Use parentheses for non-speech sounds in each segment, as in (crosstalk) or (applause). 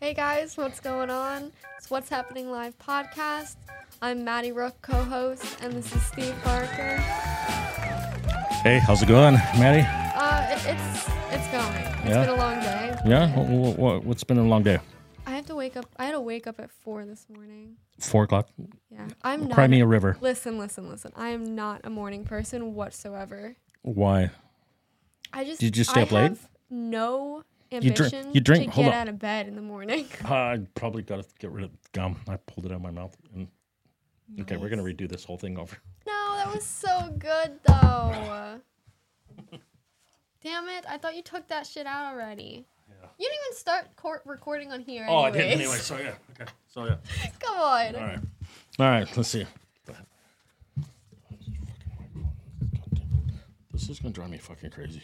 Hey guys, what's going on? It's What's Happening Live podcast. I'm Maddy Rook, co-host, and this is Steve Parker. Hey, how's it going, Maddy? Uh, it, it's it's going. It's Yeah? been a long day. Yeah, what, what, what's been a long day? I have to wake up. I had to wake up at four this morning. Four o'clock. Yeah, I'm not. Cry me a- a river. Listen, listen, listen. I am not a morning person whatsoever. Why? I just Did you stay I up late? have No You drink- you drink- to hold get on. out of bed in the morning. (laughs) I probably got to get rid of gum. I pulled it out of my mouth. And, okay, we're gonna redo this whole thing over. No, that was so good though. (laughs) Damn it! I thought you took that shit out already. You didn't even start court recording on here. Oh, I did anyway. So yeah. (laughs) Okay. So yeah. Come on. All right. All right. Let's see. This is gonna drive me fucking crazy.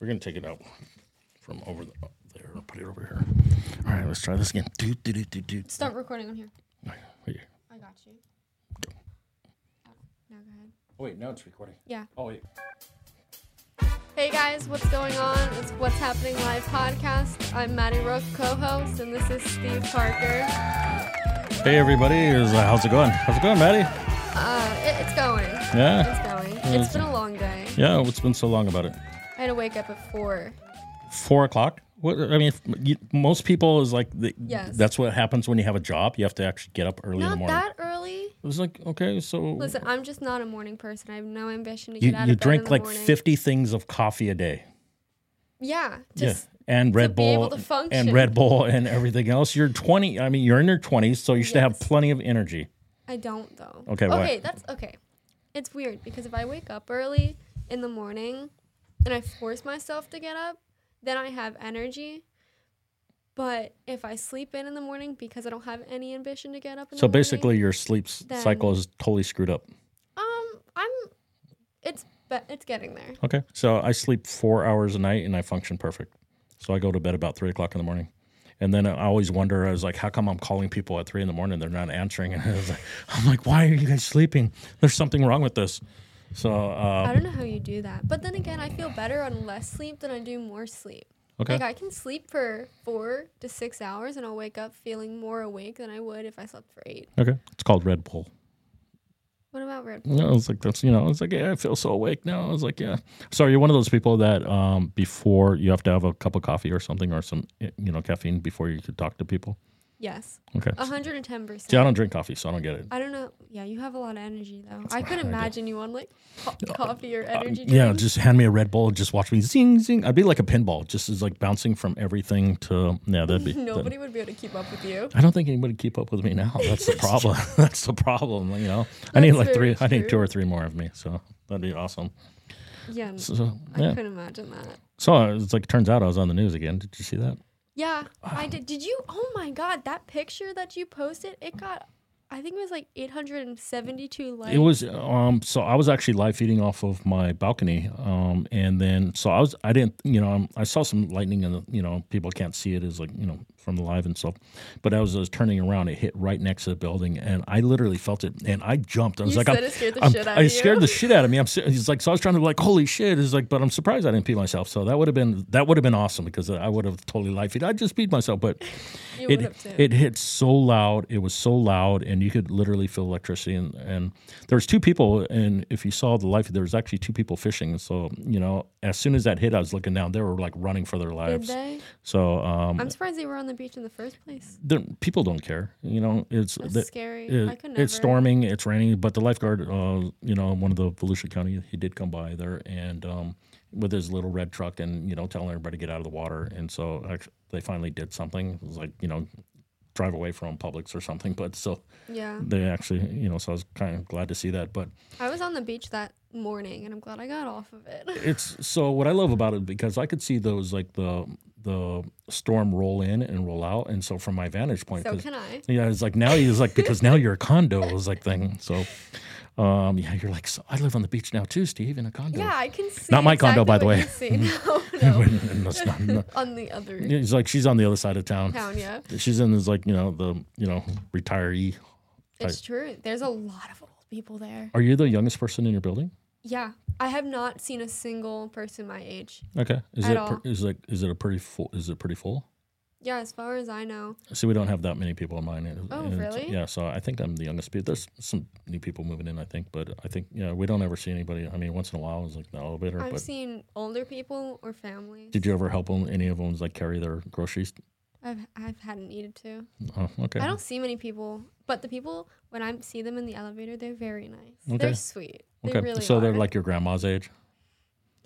We're gonna take it out from over the, up there and put it over here. All right. Let's try this again. Do do do do do. Start recording on here. Right here. I got you. Oh, now go ahead. Oh wait, now it's recording. Yeah. Oh wait. Hey guys, what's going on? It's What's Happening Live podcast. I'm Maddy Rook, co-host, and this is Steve Parker. Hey everybody, is uh, how's it going? How's it going, Maddy? Uh, it, it's going. Yeah, It's going. It's been a long day. yeah. What's been so long about it? I had to wake up at four. Four o'clock. What I mean, you, most people is like, the, Yes. that's what happens when you have a job. You have to actually get up early in the morning. Not that early. It was like, okay, so Listen, I'm just not a morning person. I have no ambition to you, get out you of bed drink in the like morning. fifty things of coffee a day. Yeah, Yeah, and Red Bull and Red Bull and everything else. You're twenty. I mean, you're in your twenties, so you should have plenty of energy. I don't though. Okay, why? Okay, that's okay. It's weird because if I wake up early in the morning and I force myself to get up, then I have energy. But if I sleep in in the morning because I don't have any ambition to get up in So basically, your sleep Then- cycle is totally screwed up. um, I'm it's be- it's getting there. Okay. So I sleep four hours a night and I function perfect. So I go to bed about three o'clock in the morning. And then I always wonder, I was like, how come I'm calling people at three in the morning? They're not answering. (laughs) And I was like, I'm like, why are you guys sleeping? There's something wrong with this. So, uh, I don't know how you do that. But then again, I feel better on less sleep than I do more sleep. okay. Like I can sleep for four to six hours and I'll wake up feeling more awake than I would if I slept for eight. Okay. It's called Red Bull. What about Red Bull? You I was like, that's, you know, I was like, yeah, I feel so awake now. I was like, yeah. So you're one of those people that um, before you have to have a cup of coffee or something or some, you know, caffeine before you could talk to people. Yes, Okay. hundred and ten percent. See, I don't drink coffee, so I don't get it. I don't know. Yeah, you have a lot of energy though. I could imagine you on like co- coffee or energy. Uh, yeah, just hand me a Red Bull and just watch me zing zing. I'd be like a pinball, just as like bouncing from everything to yeah. That'd be. (laughs) Nobody that- would be able to keep up with you. I don't think anybody would keep up with me now. (laughs) That's the problem. (laughs) That's the problem. You know, I need like three. very I need two or three more of me. So that'd be awesome. Yeah, n- So I couldn't imagine that. So uh, it's like turns out I was on the news again. Did you see that? Yeah, I did. Did you? Oh my god, that picture that you posted, it got. I think it was like 872 likes. It was um so I was actually live feeding off of my balcony um and then so I was I didn't you know I saw some lightning and you know people can't see it as like you know from the live and stuff but as I was turning around it hit right next to the building and I literally felt it and I jumped I was You like I'm, scared the I'm- shit out I of scared you. the shit out of me I'm he's like so I was trying to be like holy shit is like but I'm surprised I didn't pee myself so that would have been that would have been awesome because I would have totally live feed I just peed myself but (laughs) it, it hit so loud. It was so loud, and you could literally feel electricity. And, and there was two people, and if you saw the life, there was actually two people fishing. So you know, as soon as that hit, I was looking down. They were like running for their lives. So um, I'm surprised they were on the beach in the first place. the- people don't care. You know, it's the- scary. it- I could never. it's storming, it's raining, but the lifeguard, uh, you know, one of the Volusia County, he did come by there and um, with his little red truck and you know telling everybody to get out of the water. And so actually, they finally did something. It was like you know drive away from Publix or something. But so Yeah, they actually, you know, so I was kind of glad to see that. But I was on the beach that morning, and I'm glad I got off of it. (laughs) it's so what I love about it because I could see those like the the storm roll in and roll out, and so from my vantage point, so can I. Yeah, it's like now he's like because now you're a condo is like thing. So, um, yeah, you're like so I live on the beach now too, Steve, in a condo. Yeah, I can see. Not my condo, by the way. see. (laughs) (laughs) No, no. That's not- no. (laughs) on the other He's like she's on the other side of town. town, yeah. She's in this like you know the you know retiree. It's true. There's a lot of old people there. Are you the youngest person in your building? Yeah, I have not seen a single person my age. Okay, is it per, is like is it a pretty full? Is it pretty full? Yeah, as far as I know. See, we don't have that many people in mine. Oh, and really? Yeah, so I think I'm the youngest. But there's some new people moving in, I think. But I think yeah, we don't ever see anybody. I mean, once in a while, it's like the elevator. I've but seen older people or families. did you ever help them? Any of them like carry their groceries? I've I've hadn't needed to. Oh, okay. I don't see many people, but the people when I see them in the elevator, they're very nice. Okay. They're sweet. They okay, really so they're are. like your grandma's age.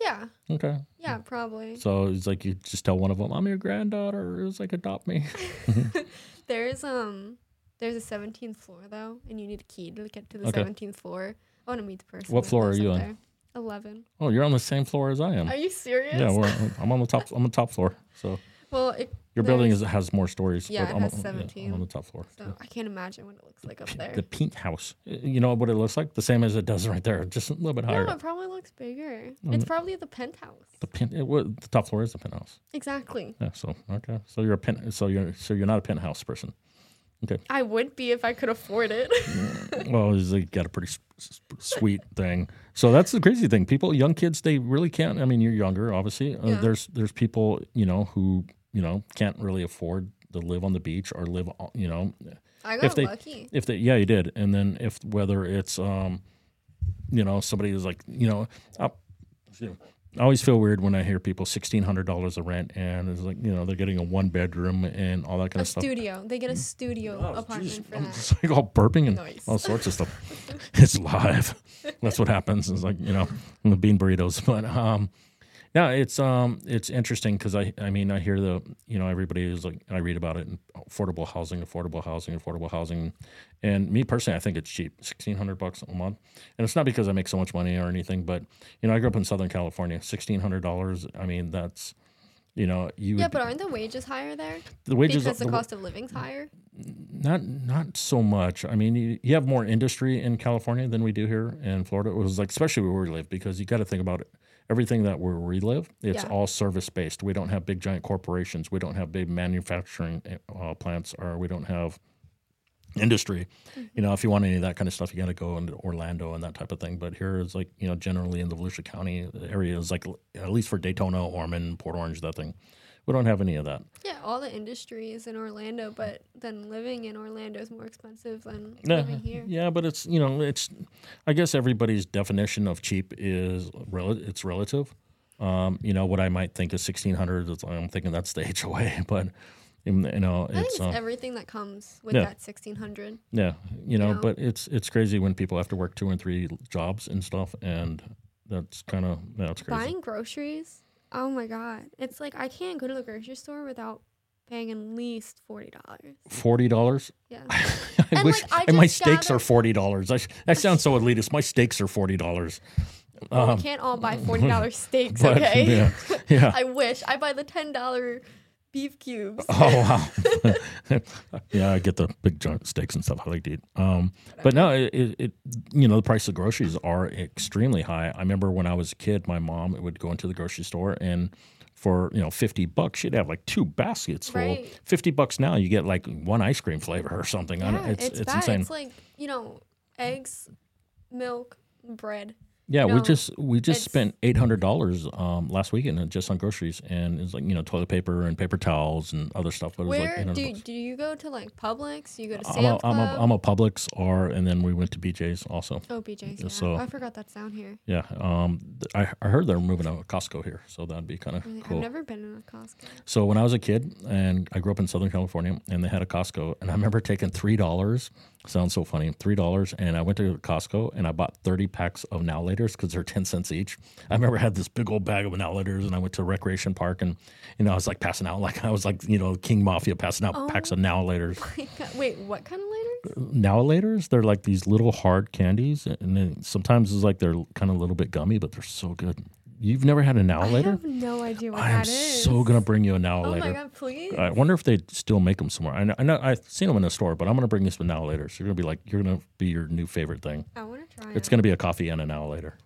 Yeah, Okay. yeah, probably. So it's like you just tell one of them, "I'm your granddaughter." It was like adopt me. (laughs) There's um there's a 17th floor though, and you need a key to get to the Okay. 17th floor. I want to meet the person. What floor are you on? There. 11. Oh, you're on the same floor as I am. Are you serious? Yeah, we're, I'm on the top. I'm on the top floor. So well, it, your building is has more stories. Yeah, but it has on- yeah, I'm 17. on the top floor. So I can't imagine what it looks like up there. The pink house. You know what it looks like? The same as it does right there, just a little bit higher. No, it probably looks bigger. Mm. It's probably the penthouse. The pin, it, what, the top floor is the penthouse. Exactly. Yeah. So okay. So you're a pen. So you're so you're not a penthouse person. Okay. I would be if I could afford it. (laughs) well, is they got a pretty sweet thing. So that's the crazy thing. People, young kids, they really can't. I mean, you're younger, obviously. Uh, Yeah. there's there's people, you know, who you know can't really afford to live on the beach or live, on- you know, I got they- lucky. if they yeah you did and then if whether it's um you know somebody is like you know I, I always feel weird when I hear people sixteen hundred dollars a rent and it's like you know they're getting a one bedroom and all that kind A of stuff. studio. They get a studio Oh, apartment jeez. for I'm that. just like all burping and Nice. all sorts of stuff. (laughs) it's live. That's what happens. It's like you know the bean burritos, (laughs) but um, yeah, it's um, it's interesting because I I mean I hear the you know everybody is like I read about it in affordable housing, affordable housing, affordable housing, and me personally I think it's cheap, sixteen hundred bucks a month, and it's not because I make so much money or anything, but you know I grew up in Southern California, sixteen hundred dollars. I mean that's you know you Yeah, would- but aren't the wages higher there? the wages Because the the cost of living's higher. not not so much. I mean, you, you have more industry in California than we do here in Florida. It was like especially where we live because you got to think about it. Everything that where we live, it's Yeah. all service based. We don't have big giant corporations. We don't have big manufacturing uh, plants, or we don't have industry. You know, if you want any of that kind of stuff, you got to go into Orlando and that type of thing. But here is like you know, generally in the Volusia County area is like at least for Daytona, Ormond, Port Orange, that thing. We don't have any of that. Yeah, all the industry is in Orlando, but then living in Orlando is more expensive than Yeah, living here. yeah, but it's you know it's, I guess everybody's definition of cheap is rel- it's relative. Um, you know what I might think is sixteen hundred. I'm thinking that's the (laughs) HOA, but um, you know I think it's it's uh, everything that comes with yeah. that sixteen hundred. yeah, you know, know? but it's it's crazy when people have to work two and three jobs and stuff, and that's kind of that's crazy. Buying groceries, oh my god, it's like I can't go to the grocery store without paying at least forty dollars. Forty dollars. Yeah, (laughs) I And, wish like, I and my steaks are forty dollars. I, that sounds so elitist. My steaks are forty dollars. well, we can't all buy (laughs) forty dollars steaks, Um, But okay? yeah, yeah. (laughs) I wish I buy the ten dollar beef cubes. Oh wow! (laughs) yeah, I get the big giant steaks and stuff. I like to eat. Um, but no, it, it, it you know the price of groceries are extremely high. I remember when I was a kid, my mom would go into the grocery store and for you know fifty bucks, she'd have like two baskets full. Right. Fifty bucks now, you get like one ice cream flavor or something. I Yeah, don't, it's it's, it's, bad. insane. It's like you know, eggs, milk, bread. Yeah, we just we just spent eight hundred dollars um, last weekend just on groceries, and it's like you know toilet paper and paper towels and other stuff. But it was like Where do bucks. do you go to like Publix? You go to I'm Sam's a, I'm a Club? I'm a Publix R, and then we went to BJ's also. oh, BJ's. Yeah. so- I forgot that's down here. Yeah, um, th- I, I heard they're moving to Costco here, so that'd be kind of Really, cool. I've never been in a Costco. So when I was a kid, and I grew up in Southern California, and they had a Costco, and I remember taking three dollars. Sounds so funny, three dollars, and I went to Costco and I bought thirty packs of now laters because they're (laughs) ten cents each. I remember I had this big old bag of now laters, and I went to a recreation park, and you know I was like passing out, (laughs) like I was like you know King Mafia passing out packs of oh now laters. (laughs) Wait, what kind of laters? Now laters, they're like these little hard candies, and then sometimes it's like they're kind of a little bit gummy, but they're so good. You've never had a now I later? have no idea what I am that is. so gonna bring you a now Oh my god, please! I wonder if they still make them somewhere. I know, I know I've seen them in the store, but I'm gonna bring this one now later. So you're gonna be like, you're gonna be your new favorite thing. I want to try It's it. gonna be a coffee and an hour later.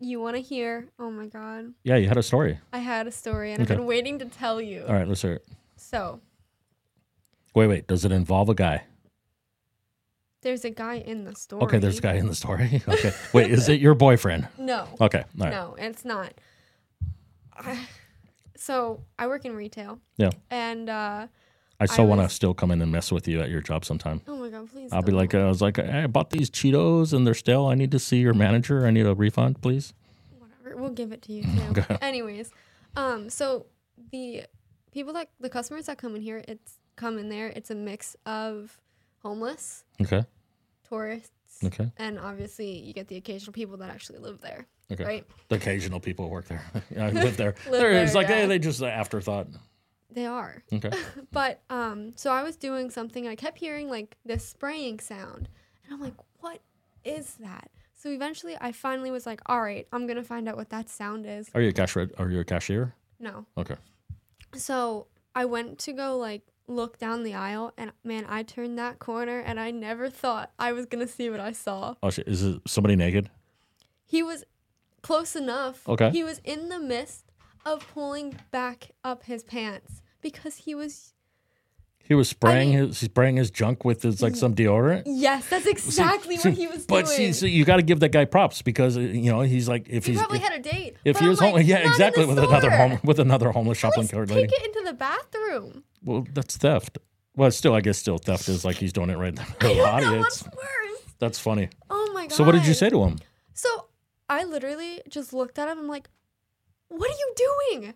You want to hear? Oh my god, Yeah, you had a story. I had a story and Okay. I've been waiting to tell you. All right, let's hear it. So Wait, wait. Does it involve a guy? There's a guy in the story. Okay, there's a guy in the story. (laughs) Okay. Wait, is it your boyfriend? No, Okay. All right. no, it's not. I, So I work in retail. Yeah. And uh, I still want to still come in and mess with you at your job sometime. oh my god, please. I'll be don't. like, I was like, hey, I bought these Cheetos and they're stale. I need to see your manager. I need a refund, please. whatever. We'll give it to you (laughs) too. Okay. Anyways, um, so the people that the customers that come in here, it's come in there. It's a mix of homeless, Okay. tourists, Okay. and obviously you get the occasional people that actually live there, Okay. right? The occasional people who work there. (laughs) I (laughs) live there. Live There, it's there, like, yeah. hey, they just an afterthought. They are. Okay. (laughs) But um, so I was doing something. I kept hearing like this spraying sound, and I'm like, "What is that?" So eventually, I finally was like, "All right, I'm gonna find out what that sound is." Are you a cash? Are you a cashier? No. Okay. So I went to go like look down the aisle, and man, I turned that corner, and I never thought I was gonna see what I saw. Oh shit! Is it somebody naked? He was close enough. Okay. He was in the midst of pulling back up his pants because he was. He was spraying mean- his spraying his junk with his like some deodorant. Yes, that's exactly See, what he was but doing. see, so you got to give that guy props because uh, you know he's like if he he's probably if, had a date. if but he I'm was like, home, yeah, exactly with another home with another homeless shopping cart take lady. it into the bathroom. Well, that's theft. Well, still, I guess still theft is like he's doing it right in the (laughs) middle of the audience. worse. That's funny. Oh my god. So what did you say to him? So I literally just looked at him. I'm like, "What are you doing?"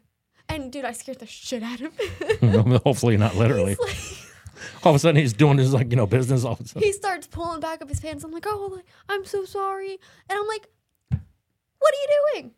And dude, I scared the shit out of him. (laughs) Hopefully not literally. Like- (laughs) All of a sudden he's doing his like you know business. All of a sudden. he starts pulling back up his pants. I'm like, "Oh, like, I'm so sorry." And I'm like, "What are you doing?"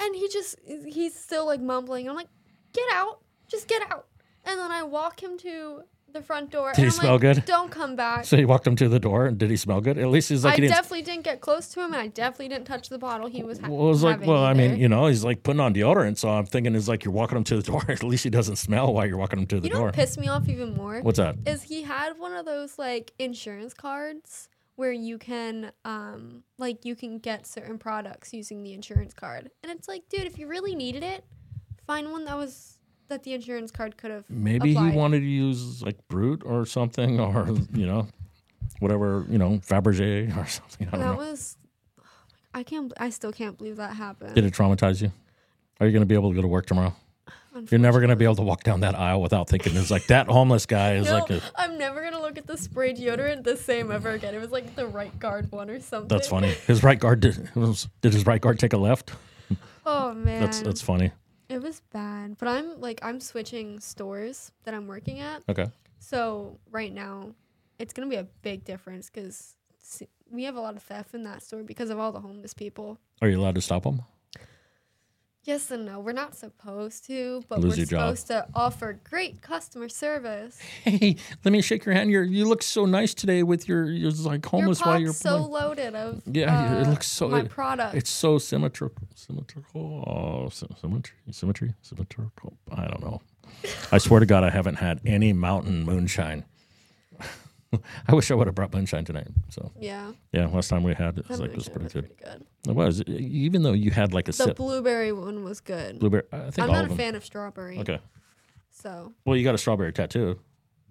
And he just he's still like mumbling. I'm like, "Get out! Just get out!" And then I walk him to the front door. Did and he I'm smell like, good? Don't come back. So he walked him to the door, and did he smell good? At least he's like I he didn't. definitely didn't get close to him, and I definitely didn't touch the bottle he was ha- Well, it was like, well, I mean, you know, he's like putting on deodorant, so I'm thinking it's like you're walking him to the (laughs) door. At least he doesn't smell while you're walking him to the You door. what pissed me off even more? What's that? Is he had one of those like insurance cards where you can um like you can get certain products using the insurance card. And it's like, dude, if you really needed it, find one that was that the insurance card could have Maybe applied. he wanted to use like Brut or something, or you know, whatever you know, Fabergé (laughs) or something. I don't that know. was I can't I still can't believe that happened. Did it traumatize you? Are you going to be able to go to work tomorrow? You're never going to be able to walk down that aisle without thinking it's like that homeless guy is No, like. I'm never gonna look at the spray deodorant the same ever again. It was like the right guard one or something. That's funny. His right guard did. (laughs) Was, did his right guard take a left? Oh man. That's that's funny. It was bad, but I'm like I'm switching stores that I'm working at. Okay. So right now, it's gonna be a big difference because we have a lot of theft in that store because of all the homeless people. Are you allowed to stop him? Yes and no. We're not supposed to, but Lose we're supposed to offer great customer service. Hey, let me shake your hand. You you look so nice today with your you're like homeless Your while you're so playing. loaded of Yeah, it uh, looks so- my it- product. It's so symmetrical. Symmetrical. Oh, symmetry. Symmetry. Symmetrical. I don't know. I swear to God, I haven't had any mountain moonshine. (laughs) I wish I would have brought moonshine tonight. So yeah, yeah, last time we had it was that like it was pretty was good. pretty good. It was even though you had like a The sip blueberry one was good. blueberry. I think I'm not a them. fan of strawberry. Okay. So Well, you got a strawberry tattoo.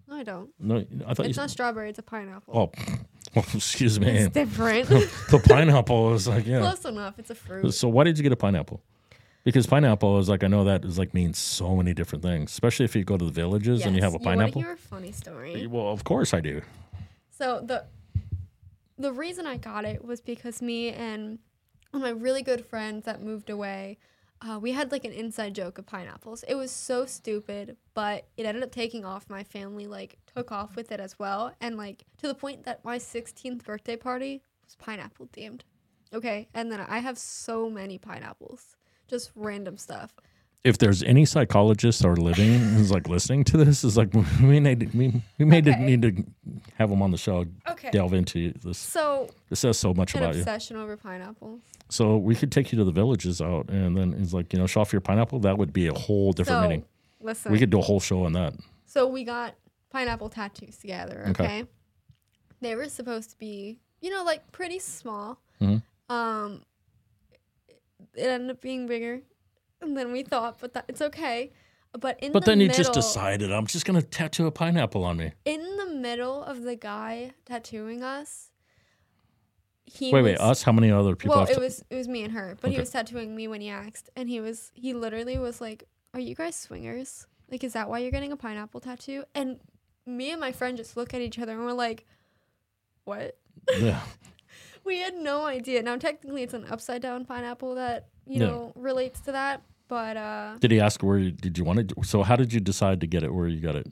no, I don't. No, I thought It's not strawberry. It's a pineapple. oh, (laughs) well, excuse me. It's different. (laughs) the pineapple is like yeah. Close enough. It's a fruit. So why did you get a pineapple? Because pineapple is like I know that is like means so many different things, especially if you go to the villages and you have a Yes, wanna pineapple. hear a funny story? Well, of course I do. So the the reason I got it was because me and one of my really good friends that moved away, uh, we had like an inside joke of pineapples. It was so stupid, but it ended up taking off. My family like took off with it as well, and like to the point that my 16th birthday party was pineapple themed. Okay, and then I have so many pineapples, just random stuff. If there's any psychologists or living who's like listening to this, is like (laughs) we need we, we may Okay. need to have them on the show. Okay. Delve into this. So it says so much about you. obsession over pineapples. So we could take you to the villages out, and then it's like you know, show off your pineapple. That would be a whole different So meaning. listen. We could do a whole show on that. So we got pineapple tattoos together, Okay. okay? They were supposed to be, you know, like pretty small. Mhm. Um it ended up being bigger than we thought, but that it's okay. But in But the then you just decided I'm just gonna tattoo a pineapple on me. in the middle of the guy tattooing us, he Wait, was, wait, us? How many other people? well, it to- was it was me and her, but he was tattooing me when he asked, and he was he literally was like "Are you guys swingers? Like, is that why you're getting a pineapple tattoo?" And me and my friend just look at each other and we're like, "What?" Yeah. (laughs) we had no idea. Now, technically, it's an upside down pineapple that you Yeah. know relates to that, but uh, Did he ask where you, did you want it? So how did you decide to get it where you got it?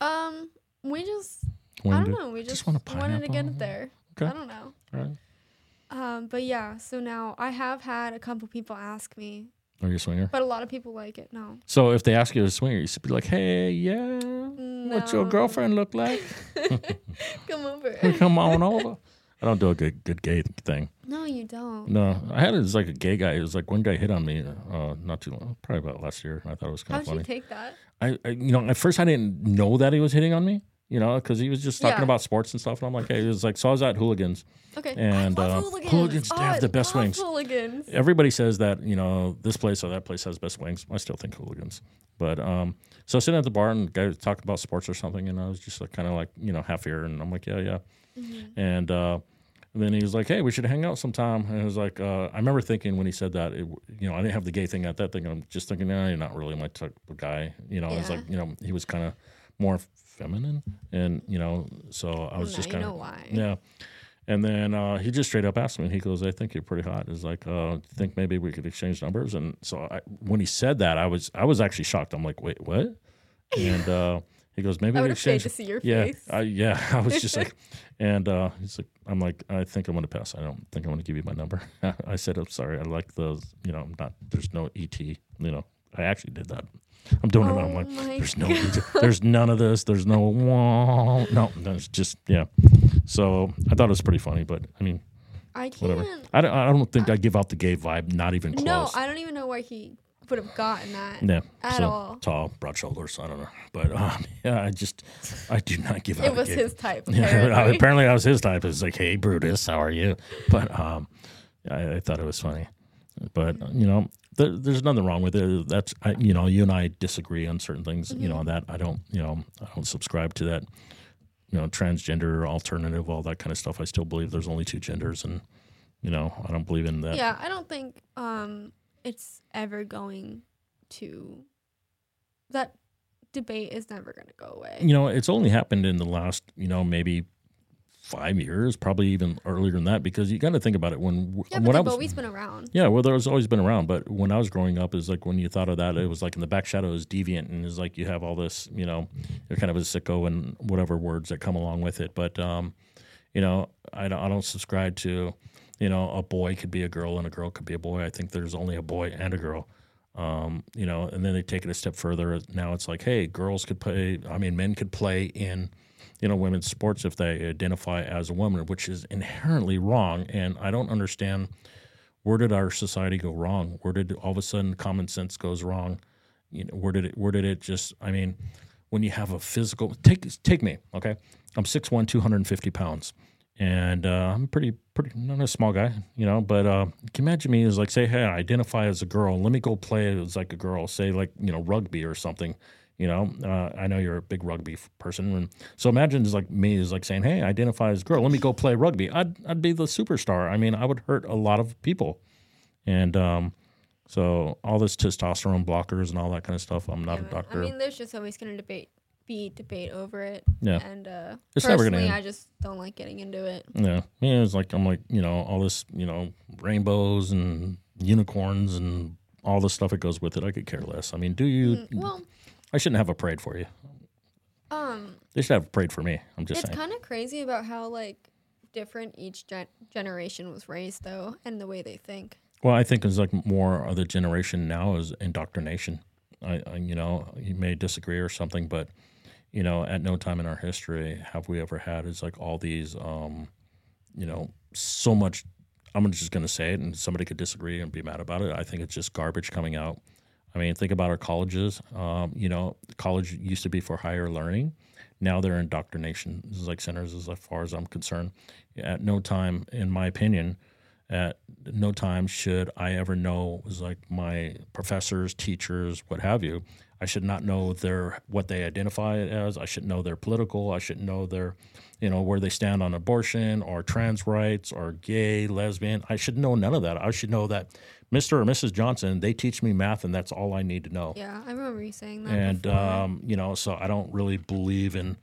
um, we just When I don't did- know. We just just, want a wanted to get pineapple? it there. Okay. I don't know. Right. Um, but yeah, so now I have had a couple people ask me, Are you a swinger? but a lot of people like it. No. So if they ask you to swinger, you should be like, hey, yeah, what's your No. girlfriend look like? (laughs) (laughs) Come over. Come on over. (laughs) I don't do a good good gay thing. no, you don't. No, I had it as like a gay guy. It was like one guy hit on me, uh, not too long, probably about last year. I thought it was kind How'd of funny. you take that? I, I, you know, at first I didn't know that he was hitting on me. You know, because he was just talking Yeah. about sports and stuff, and I'm like, hey, he was like, so I was at Hooligans. Okay. And, I love uh, hooligans. Oh, have I the best love wings. Hooligans. Everybody says that you know this place or that place has best wings. I still think Hooligans, but um, so I was sitting at the bar and the guy was talking about sports or something, and I was just like, kind of like you know half ear, and I'm like, yeah, yeah, Mm-hmm. and uh, and then he was like, hey, we should hang out sometime, and I was like, uh, I remember thinking when he said that, it, you know, I didn't have the gay thing at that thing. I'm just thinking, no, you're not really my type of guy, you know. It's Yeah. like you know he was kind of more feminine, and you know, so I was just kind of yeah. And then uh, he just straight up asked me, and he goes, I think you're pretty hot. He's like, uh, think maybe we could exchange numbers. And so I, when he said that, I was I was actually shocked. I'm like, wait, what? And (laughs) uh, he goes, maybe I we would have paid exchange. to see your yeah, face. I, yeah. (laughs) I was just like, (laughs) and uh, he's like, I'm like, I think I'm going to pass. I don't think I'm going to give you my number. (laughs) I said, I'm sorry. I like those, you know, I'm not, there's no ET, you know, I actually did that. I'm doing it. I'm Oh like, there's no, ET. there's none of this. There's no, wah. (laughs) no, there's just, yeah. So I thought it was pretty funny, but I mean, I can't. whatever. I don't, I don't think I give out the gay vibe, not even close. No, I don't even know where he would have gotten that. yeah, at so, all. Tall, broad shoulders. I don't know, but um, (laughs) yeah, I just I do not give out. It was gay his type. (laughs) Apparently. apparently I was his type. It's like, hey, Brutus, how are you? But um, I, I thought it was funny. But you know, there, there's nothing wrong with it. That's I, you know, you and I disagree on certain things. You know on that I don't. You know, I don't subscribe to that. You know, transgender, alternative, all that kind of stuff. I still believe there's only two genders, and you know, I don't believe in that. Yeah, I don't think um it's ever going to that debate is never going to go away. You know, it's only happened in the last, you know, maybe five years, probably even earlier than that, because you got to think about it. When Yeah, when but I was always been around. Yeah, well, there's always been around, but when I was growing up, is like when you thought of that, it was like in the back shadow is deviant, and is like you have all this, you know, you're kind of a sicko and whatever words that come along with it. But um, you know, I don't, I don't subscribe to, you know, a boy could be a girl and a girl could be a boy. I think there's only a boy and a girl. Um, you know, and then they take it a step further. Now it's like, hey, girls could play. I mean, men could play in, you know, women's sports if they identify as a woman, which is inherently wrong. And I don't understand where did our society go wrong? Where did all of a sudden common sense goes wrong? You know, where did it? Where did it just? I mean, when you have a physical, take take me, okay? I'm 6'1", 250 pounds, and uh, I'm pretty pretty not a small guy, you know. But uh, can you imagine me as like say, hey, I identify as a girl. Let me go play as like a girl, say like you know rugby or something. You know, uh, I know you're a big rugby person, and so imagine it's like me is like saying, "Hey, I identify as a girl. Let me go play rugby." I'd I'd be the superstar. I mean, I would hurt a lot of people, and um, so all this testosterone blockers and all that kind of stuff. I'm not Yeah, a doctor. I mean, there's just always going to debate be debate over it. Yeah. And uh, It's never personally, gonna end. I just don't like getting into it. yeah, yeah. It's like I'm like you know all this you know rainbows and unicorns and all the stuff that goes with it. I could care less. I mean, do you? Mm, well, I shouldn't have a parade for you. um, They should have a parade for me. I'm just it's saying. kind of crazy about how like different each gen- generation was raised though, and the way they think. Well, I think it's like more of the generation now is indoctrination. I, I, you know, you may disagree or something, but you know, at no time in our history have we ever had is like all these, um, you know, so much. I'm just going to say it, and somebody could disagree and be mad about it. I think it's just garbage coming out. I mean, think about our colleges. Um, you know, college used to be for higher learning. Now they're indoctrination like centers, as far as I'm concerned. At no time, in my opinion, at no time should I ever know was like my professors, teachers, what have you. I should not know their what they identify as. I should know their political. I should know their, you know, where they stand on abortion or trans rights or gay, lesbian. I should know none of that. I should know that Mr. or Mrs. Johnson, they teach me math, and that's all I need to know. Yeah, I remember you saying that. and um, you know, so I don't really believe in,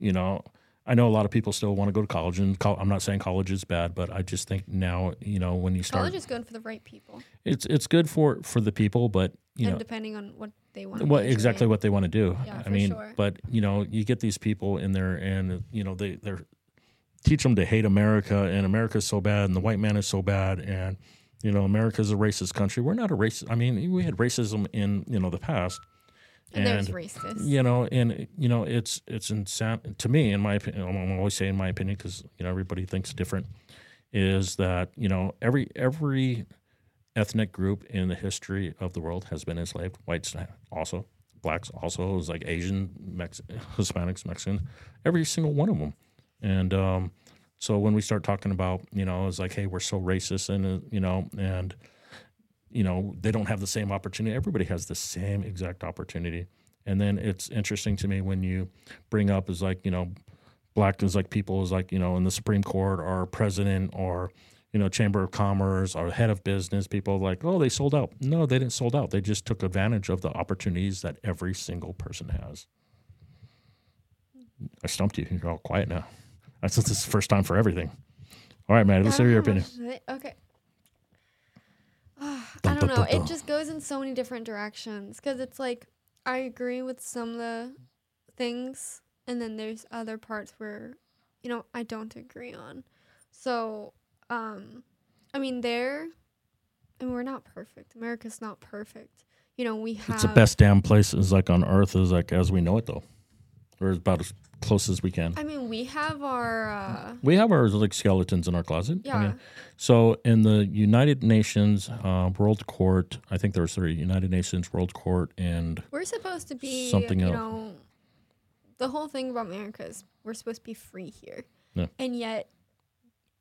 you know, I know a lot of people still want to go to college, and col- I'm not saying college is bad, but I just think now, you know, when you start, college is good for the right people, it's it's good for for the people, but you and know, depending on what they want. what exactly what they want to do. Yeah, I mean, sure. but you know, you get these people in there, and you know, they they're teach them to hate America, and America's so bad, and the white man is so bad, and you know, America's a racist country. We're not a racist. I mean, we had racism in you know the past, And, there's racist. you know, and you know, it's it's insane to me. In my opinion, I'm always saying my opinion because you know everybody thinks different. Is that you know every every ethnic group in the history of the world has been enslaved. Whites also, blacks also. Was like Asian, Mex- Hispanics, Mexicans, every single one of them. And um, so when we start talking about, you know, it's like, hey, we're so racist, and uh, you know, and you know, they don't have the same opportunity. Everybody has the same exact opportunity. And then it's interesting to me when you bring up is like, you know, black is like people is like, you know, in the Supreme Court or president or, you know, Chamber of Commerce or head of business, people like, oh, they sold out. No, they didn't sold out. They just took advantage of the opportunities that every single person has. I stumped you. You're all quiet now. That's this is the first time for everything. All right, man. Let's hear your opinion. how to say- Okay. I don't know. (sighs) It just goes in so many different directions because it's like I agree with some of the things, and then there's other parts where, you know, I don't agree on. So, um, I mean, there, and we're not perfect. America's not perfect. You know, we have It's the best damn place is like on earth is like as we know it though. Or about as close as we can. I mean, we have our uh, We have our like skeletons in our closet. yeah. I mean, so in the United Nations uh, World Court, I think there's three United Nations World Court and We're supposed to be Something you else. know the whole thing about America is we're supposed to be free here. Yeah. And yet,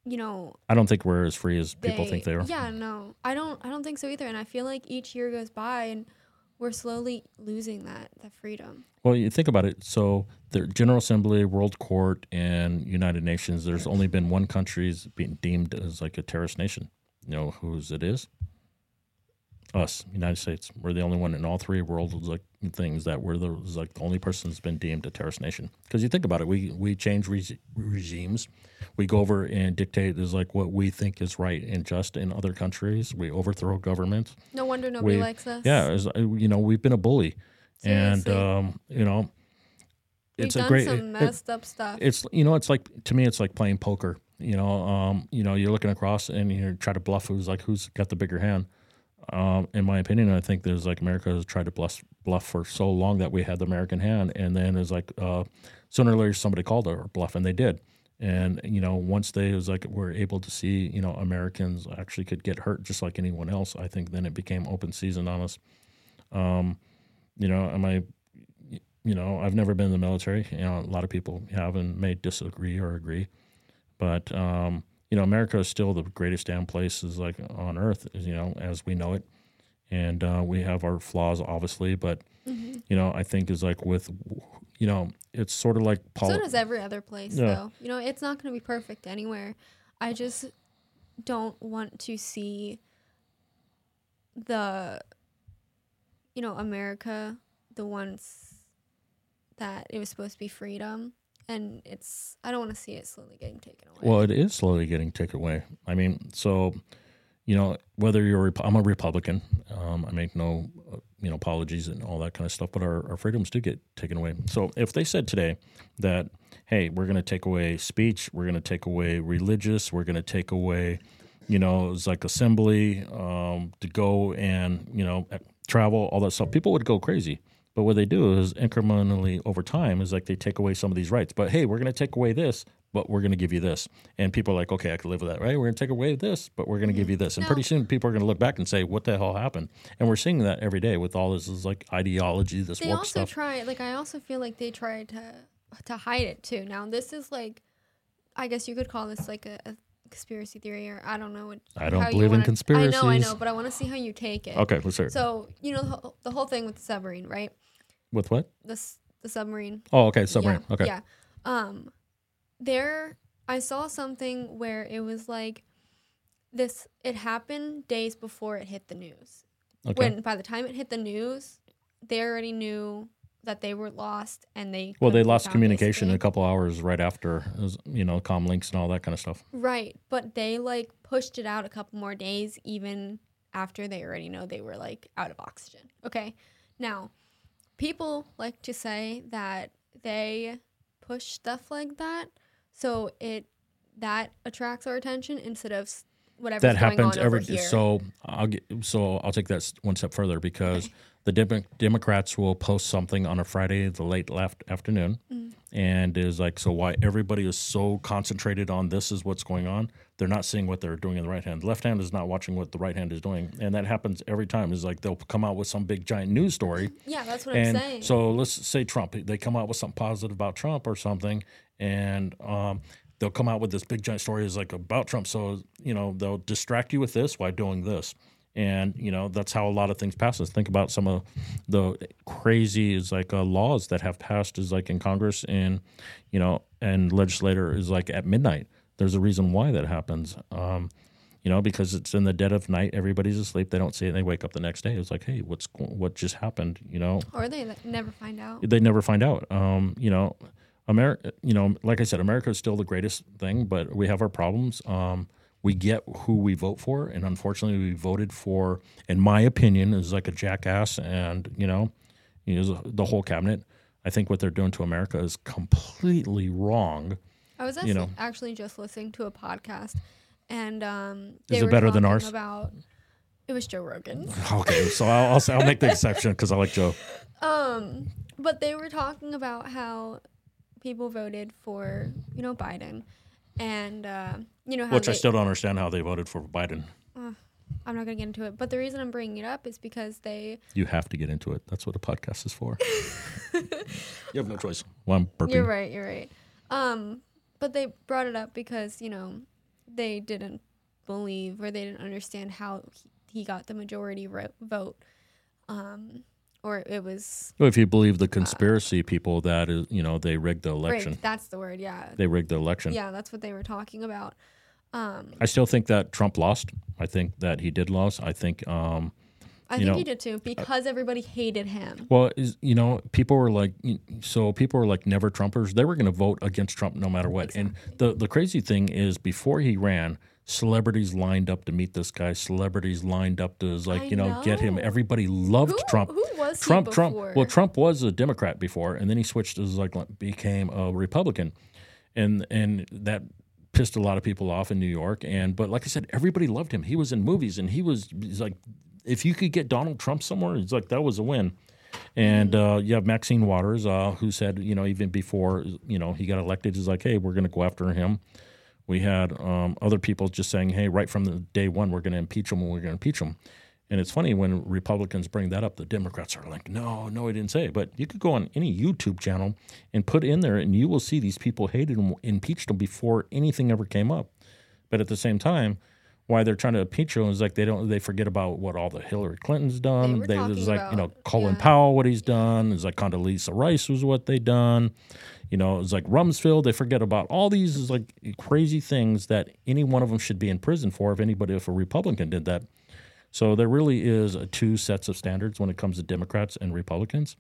you know, I don't think we're as free as people think they are. Yeah, no. I don't I don't think so either. And I feel like each year goes by and we're slowly losing that that freedom. Well, you think about it. So the General Assembly, World Court, and United Nations. There's only been one country's being deemed as like a terrorist nation. You know whose it is? Us, United States. We're the only one in all three world like things that we're the like the only person that's been deemed a terrorist nation. Because you think about it, we we change regi- regimes, we go over and dictate is like what we think is right and just in other countries. We overthrow governments. No wonder nobody We- likes us. Yeah, it's, uh, you know we've been a bully, and um, you know We've it's done a great. some it- messed up stuff. it's you know it's like to me it's like playing poker. You know, um, you know you're looking across and you try to bluff who's like who's got the bigger hand. Um, in my opinion, I think there's like America has tried to bluff bluff for so long that we had the American hand, and then it's like uh, sooner or later somebody called our bluff, and they did. And you know, once they was like were able to see, you know, Americans actually could get hurt just like anyone else. I think then it became open season on us. Um, you know, am I you know, I've never been in the military. You know, a lot of people have and may disagree or agree, but um, you know, America is still the greatest damn place is like on earth. You know, as we know it, and uh, we have our flaws, obviously, but Mhm. you know, I think is like with, you know, it's sort of like So does every other place, Yeah. though. You know, it's not going to be perfect anywhere. I just don't want to see the, you know, America, the ones that it was supposed to be freedom, and it's. I don't want to see it slowly getting taken away. Well, it is slowly getting taken away. I mean, so you know, whether you're, I'm a Republican. Um, I make no, uh, you know, apologies and all that kind of stuff. But our, our freedoms do get taken away. So if they said today that, hey, we're going to take away speech, we're going to take away religious, we're going to take away, you know, it's like assembly um, to go and you know travel, all that stuff, people would go crazy. But what they do is incrementally over time is like they take away some of these rights. But hey, we're going to take away this, but we're going to give you this. And people are like, okay, I can live with that, right? We're going to take away this, but we're going to give you this. And No. pretty soon people are going to look back and say, what the hell happened? And we're seeing that every day with all this is like ideology, this they woke also stuff. try. Like I also feel like they try to to hide it too. Now this is like, I guess you could call this like a. a conspiracy theory or i don't know what I don't believe in wanna- i know i conspiracies. know but i want to see how you take it okay, let's hear it. So you know the whole, the whole thing with the submarine, right? With what? The the submarine. Oh, okay, submarine. Yeah, okay. Yeah. Um, there I saw something where it was like this it happened days before it hit the news. Okay. When by the time it hit the news, they already knew that they were lost and they well, they lost communication a couple hours right after, you know, com links and all that kind of stuff. Right, but they like pushed it out a couple more days even after they already know they were like out of oxygen. Okay. Now, people like to say that they push stuff like that so it that attracts our attention instead of whatever that going happens every so i'll get so i'll take that one step further because the Demo- democrats will post something on a friday the late left afternoon Mm. and is like so why everybody is so concentrated on this is what's going on they're not seeing what they're doing in the right hand the left hand is not watching what the right hand is doing and that happens every time is like they'll come out with some big giant news story (laughs) yeah, that's what and I'm saying. so let's say Trump, they come out with something positive about Trump or something, and um, they'll come out with this big giant story is like about Trump. So you know they'll distract you with this while doing this, and you know that's how a lot of things passes. Think about some of the crazy is like uh, laws that have passed is like in Congress and you know and legislator is like at midnight. There's a reason why that happens. Um, you know, because it's in the dead of night, everybody's asleep. They don't see it. And they wake up the next day. It's like, hey, what's what just happened? You know, or they never find out. they never find out. Um, you know, America. You know, like I said, America is still the greatest thing, but we have our problems. Um, we get who we vote for, and unfortunately, we voted for, in my opinion, is like a jackass, and you know, you know, the whole cabinet. I think what they're doing to America is completely wrong. I was you actually, know. actually just listening to a podcast, and um, Is it were better than ours? About it was Joe Rogan. (laughs) Okay, so I'll I'll, I'll make the exception because I like Joe. (laughs) Um, but they were talking about how people voted for you know Biden, and uh, you know how Which I still don't understand how they voted for Biden. I'm not gonna get into it. But the reason I'm bringing it up is because they You have to get into it. That's what a podcast is for. (laughs) you have no choice. Well, burping. You're right. You're right. Um, but they brought it up because you know they didn't believe or they didn't understand how he, he got the majority ro- vote. Um, or it was Well, if you believe the conspiracy people, that is, you know, they rigged the election. rigged. That's the word. Yeah. They rigged the election. Yeah, that's what they were talking about. Um, I still think that Trump lost. I think that he did lose. I think, um, I think know, he did too because everybody hated him. well, is you know, people were like, so people were like never Trumpers. They were going to vote against Trump no matter what. And the the crazy thing is, before he ran, celebrities lined up to meet this guy. Celebrities lined up to like I you know, get him. Everybody loved Who, Trump. who was Trump, Trump. Well, Trump was a Democrat before, and then he switched as like became a Republican, and and that pissed a lot of people off in New York. And but like I said, everybody loved him. He was in movies, and he was he's like, if you could get Donald Trump somewhere, it's like that was a win. And Mm-hmm. uh, you have Maxine Waters, uh, who said, you know, even before you know he got elected, is like, hey, we're going to go after him. We had um, other people just saying, hey, right from the day one, we're going to impeach him and we're going to impeach him. And it's funny when Republicans bring that up, the Democrats are like, no, no, I didn't say it. But you could go on any YouTube channel and put in there, and you will see these people hated him, impeached him before anything ever came up. But at the same time, why they're trying to impeach him is like they don't they forget about what all the Hillary Clinton's done. They, talking it's like you know Colin yeah. Powell what he's done. It's like Condoleezza Rice was what they done. You know, it's like Rumsfeld. They forget about all these like crazy things that any one of them should be in prison for. If anybody, if a Republican did that, so there really is two sets of standards when it comes to Democrats and Republicans,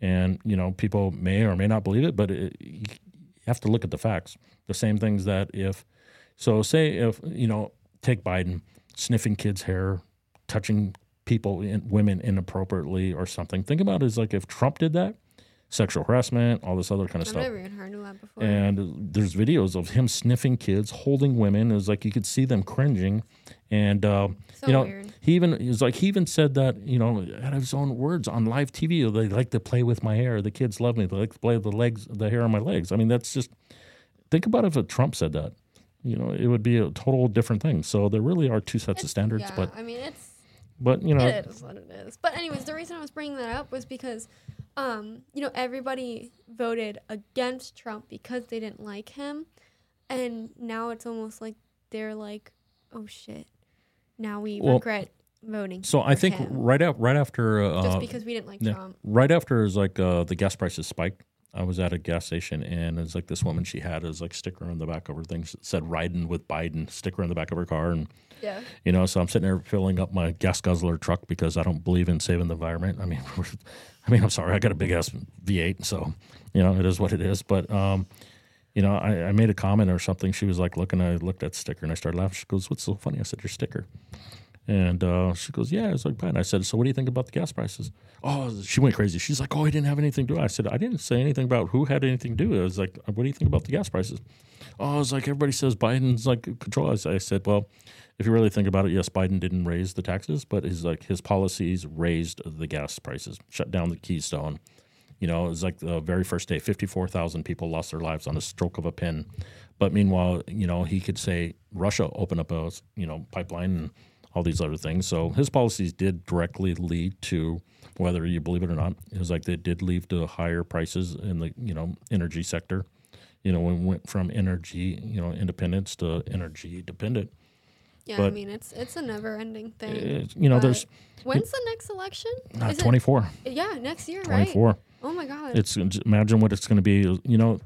and you know people may or may not believe it, but it, you have to look at the facts. The same things that if, so say if you know take Biden sniffing kids' hair, touching people, in, women inappropriately or something. Think about it as like if Trump did that, sexual harassment, all this other kind of I've stuff. never even heard of that before. And there's videos of him sniffing kids, holding women. It was like you could see them cringing, and uh, so you know weird. he even it was like he even said that you know out of his own words on live TV. They like to play with my hair. The kids love me. They like to play with the legs, the hair on my legs. I mean, that's just think about if a Trump said that. You know, it would be a total different thing. So there really are two sets of standards, yeah, but I mean it's but you know, it is what it is. But anyways, the reason I was bringing that up was because, um, you know, everybody voted against Trump because they didn't like him, and now it's almost like they're like, oh shit, now we Well, regret voting. so I think him right out right after uh, just because we didn't like yeah. Trump. right after is like uh, the gas prices spiked. I was at a gas station and it's like this woman she had is like sticker on the back of her thing said "Riding with Biden" sticker on the back of her car, and Yeah. you know, so I'm sitting there filling up my gas guzzler truck because I don't believe in saving the environment. I mean, (laughs) I mean, I'm sorry, I got a big ass V8, so you know, it is what it is. But um, you know, I, I made a comment or something. She was like looking, I looked at sticker and I started laughing. She goes, "What's so funny?" I said, "Your sticker." And uh, she goes, "Yeah." It's like, fine. I said, "So what do you think about the gas prices?" Oh, she went crazy. She's like, "Oh, I didn't have anything to do." I said, "I didn't say anything about who had anything to do." I was like, "What do you think about the gas prices?" Oh, I was like, everybody says Biden's like control. I said, well, if you really think about it, yes, Biden didn't raise the taxes, but his like his policies raised the gas prices, shut down the Keystone. You know, it was like the very first day, fifty-four thousand people lost their lives on a stroke of a pin. But meanwhile, you know, he could say Russia opened up a you know pipeline and all these other things. So his policies did directly lead to whether you believe it or not. It was like they did lead to higher prices in the you know energy sector. You know, when we went from energy you know independence to energy dependent. Yeah, I mean it's it's a never ending thing. It's- you know, but there's when's the next election? uh, 24, yeah, next year, right? 24. Oh my god. It's imagine what it's going to be. You know,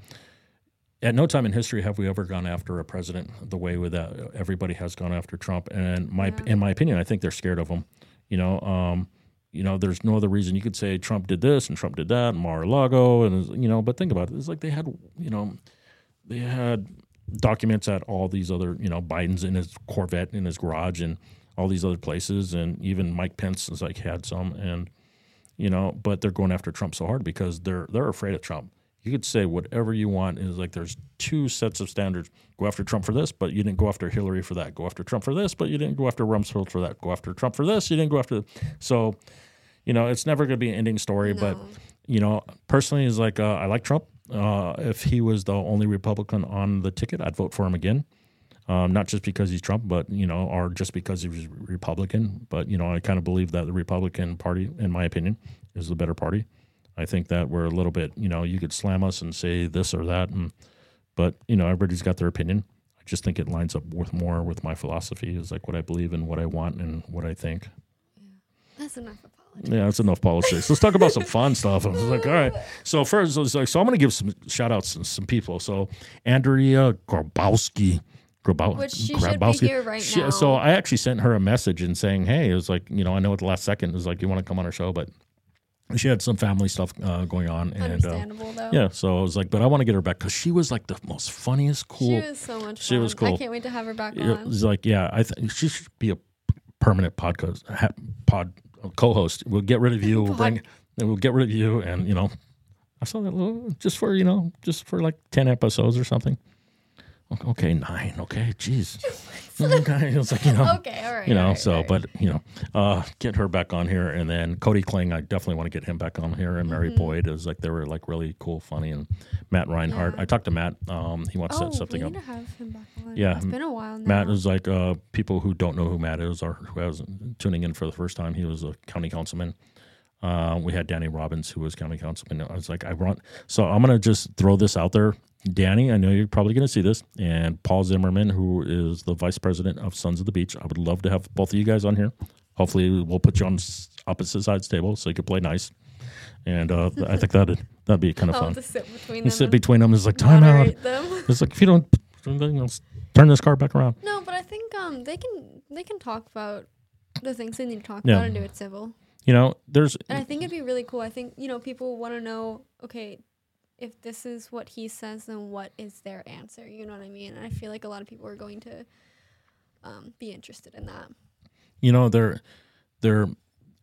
at no time in history have we ever gone after a president the way that everybody has gone after Trump. And my, Yeah. in my opinion, I think they're scared of him. You know, um, you know, there's no other reason you could say Trump did this and Trump did that, and Mar-a-Lago, and you know. But think about it. It's like they had, you know, they had documents at all these other, you know, Biden's in his Corvette in his garage and all these other places, and even Mike Pence is like had some, and you know, but they're going after Trump so hard because they're they're afraid of Trump. You could say whatever you want is like there's two sets of standards. Go after Trump for this, but you didn't go after Hillary for that. Go after Trump for this, but you didn't go after Rumsfeld for that. Go after Trump for this, you didn't go after. So, you know, it's never going to be an ending story. But you know, personally, is like uh, I like Trump. Uh, if he was the only Republican on the ticket, I'd vote for him again. Um, not just because he's Trump, but you know, or just because he was Republican. But you know, I kind of believe that the Republican Party, in my opinion, is the better party. I think that we're a little bit, you know, you could slam us and say this or that, and but you know, everybody's got their opinion. I just think it lines up with more with my philosophy, is like what I believe and what I want and what I think. Yeah. That's enough apology. Yeah, that's enough politics. Let's talk about some fun stuff. I was like, all right. So first, I was like, so I'm going to give some shout outs to some people. So Andrea Grabowski. Grabow- Which she should be here right She- now. So I actually sent her a message and saying, hey, it was like, you know, I know at the last second it was like, you want to come on our show, but she had some family stuff uh, going on. And uh, Understandable though. yeah, so I was like, but I want to get her back because she was like the most funniest, cool. She was so much fun. She was I can't wait to have her back It on. was like, yeah, I think she should be a permanent podcast ha- pod co-host. We'll get rid of you. We'll bring. and We'll get rid of you, and you know, I saw that little, just for you know, just for like ten episodes or something. Okay, nine. Okay, jeez. (laughs) (laughs) okay, it's like you know, Okay, all right. you know. all right, so, all right. but you know, uh, get her back on here, and then Cody Kling. I definitely want to get him back on here, and Mary Mm-hmm. Boyd is like they were like really cool, funny, and Matt Reinhardt. Yeah. I talked to Matt. Um, he wants to oh, set something up. to have him back on. Yeah, it's been a while now. Matt is like uh, people who don't know who Matt is or who has tuning in for the first time. He was a county councilman. Uh, we had Danny Robins, who was county councilman. I was like, I want. So I'm gonna just throw this out there, Danny. I know you're probably gonna see this, and Paul Zimmerman, who is the vice president of Sons of the Beach. I would love to have both of you guys on here. Hopefully, we'll put you on opposite sides table so you can play nice. And uh, I think that'd that'd be kind of fun. to sit between You them. sit between them. It's like time out. moderate them. (laughs) It's like if you don't, turn this car back around. No, but I think um they can they can talk about the things they need to talk Yeah. about and do it civil. You know, there's And I think it'd be really cool. I think you know people want to know. Okay, if this is what he says, then what is their answer? You know what I mean? And I feel like a lot of people are going to um, be interested in that. you know they're they're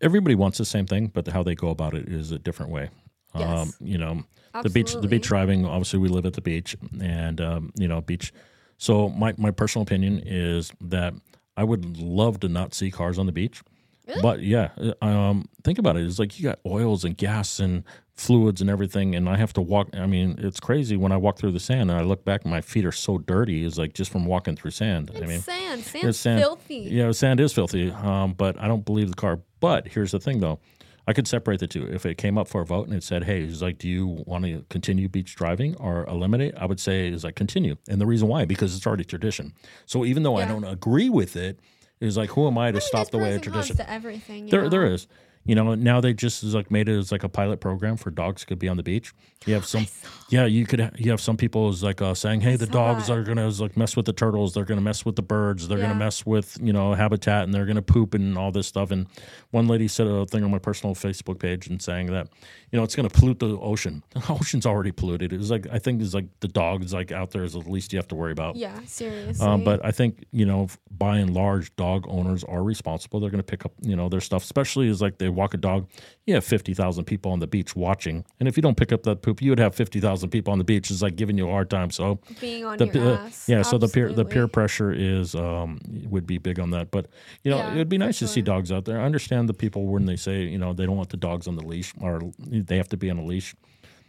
everybody wants the same thing but how they go about it is a different way um Yes. you know the beach the beach driving obviously we live at the beach and um you know beach so my my personal opinion is that i would love to not see cars on the beach Really? but yeah um think about it it's like you got oils and gas and fluids and everything and i have to walk i mean it's crazy when i walk through the sand and i look back my feet are so dirty it's like just from walking through sand It's i mean sand. Sand's sand. filthy. yeah, sand is filthy, um, but I don't believe the car. But here's the thing, though. I could separate the two. If it came up for a vote and it said, "Hey, it's like, do you want to continue beach driving or eliminate?" I would say is like continue, and the reason why because it's already tradition. So even though I don't agree with it, is like, who am I to I mean, stop the way of tradition? to everything. There, know? there is. You know, now they just like made it as like a pilot program for dogs could be on the beach. You have some, yeah, you could ha- you have some people is like uh, saying, hey, the dogs that. are gonna like mess with the turtles, they're gonna mess with the birds, they're Yeah. gonna mess with you know habitat, and they're gonna poop and all this stuff. And one lady said a thing on my personal Facebook page and saying that you know it's gonna pollute the ocean. (laughs) The ocean's already polluted. It was like I think it's like the dogs like out there is the least you have to worry about. Yeah, seriously. Um, but I think you know, by and large, dog owners are responsible. They're going to pick up you know their stuff, especially as like they walk a dog. You have fifty thousand people on the beach watching, and if you don't pick up that poop, you would have fifty thousand people on the beach. It's like giving you a hard time. So being on the your uh, ass. yeah, so the peer the peer pressure is um would be big on that. But you know, Yeah, it would be nice to see dogs out there. I understand the people when they say you know they don't want the dogs on the leash or they have to be on a leash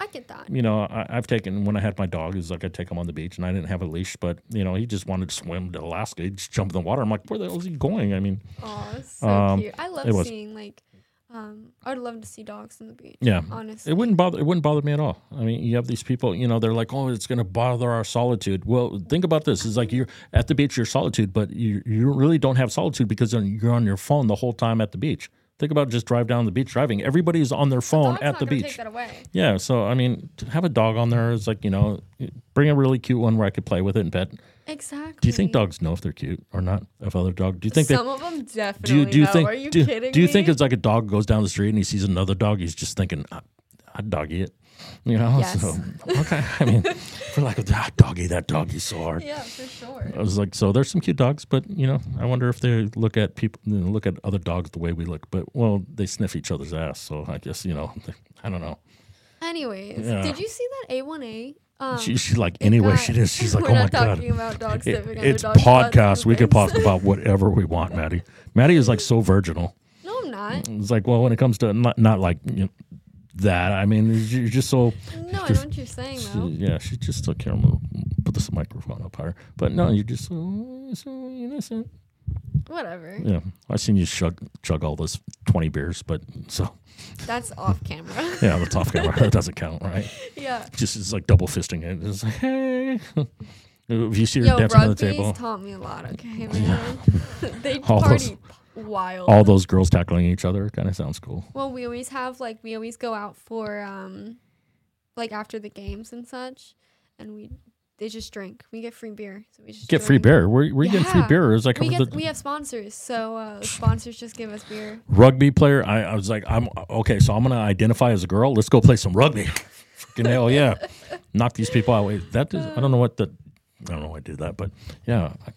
I get that. you know, I, I've taken when I had my dog, it's like I take him on the beach, and I didn't have a leash, but you know, he just wanted to swim to Alaska. He just jumped in the water. I'm like, where the hell is he going? I mean, Oh, so Um, cute. I love seeing like, um, I would love to see dogs on the beach. yeah, honestly. it wouldn't bother. It wouldn't bother me at all. I mean, you have these people, you know, they're like, oh, it's going to bother our solitude. Well, think about this: it's like you're at the beach, you're solitude, but you you really don't have solitude because you're on your phone the whole time at the beach. Think about just drive down the beach driving. Everybody's on their phone Dog's at the beach. Take that away. Yeah, so I mean, have a dog on there is like you know, bring a really cute one where I could play with it and pet. Exactly. Do you think dogs know if they're cute or not? If other dog, do you think they? Some of them definitely Do you do you know. think? Are you do, kidding do you me? think it's like a dog goes down the street and he sees another dog? He's just thinking, "I- I'd doggy it. You know. Yes. So okay, I mean, (laughs) for like ah, doggy that doggy so hard. Yeah, for sure. I was like, so there's some cute dogs, but you know, I wonder if they look at people, you know, look at other dogs the way we look. But well, they sniff each other's ass, so I guess you know, I don't know. Anyways, Yeah. did you see that A1A? Um, She, she's like, anyway, got- she is. She's (laughs) like, oh my god. It- it's podcast. We could things. talk about whatever we want, Maddie. Maddie is like so virginal. No, I'm not. It's like, well, when it comes to not, not like you know, that, I mean, you're just so. No, I know what you're saying she- though. yeah, she's just here, I'm put this microphone up higher. But no, you're just so, so innocent. Whatever. Yeah, I've seen you chug, chug all this 20 beers, but so, That's off camera. (laughs) yeah, that's off camera. that doesn't count, right? (laughs) yeah. Just it's like double fisting it. It's like, hey. (laughs) if you see her Yo, dancing on the table, taught me a lot. Okay, man. they All those- party wild. all those girls tackling each other kind of sounds cool. Well, we always have like we always go out for um, like after the games and such, and we they just drink. We get free beer, so we just Get free drink. beer. Where, where you getting free beer? It's like We the get we have sponsors, so uh, sponsors just give us beer. rugby player. I, I was like, I'm okay. So I'm gonna identify as a girl. Let's go play some rugby. (laughs) Fucking hell yeah! Knock these people out. Wait, that is, I don't know what the I don't know why I did that, but yeah. I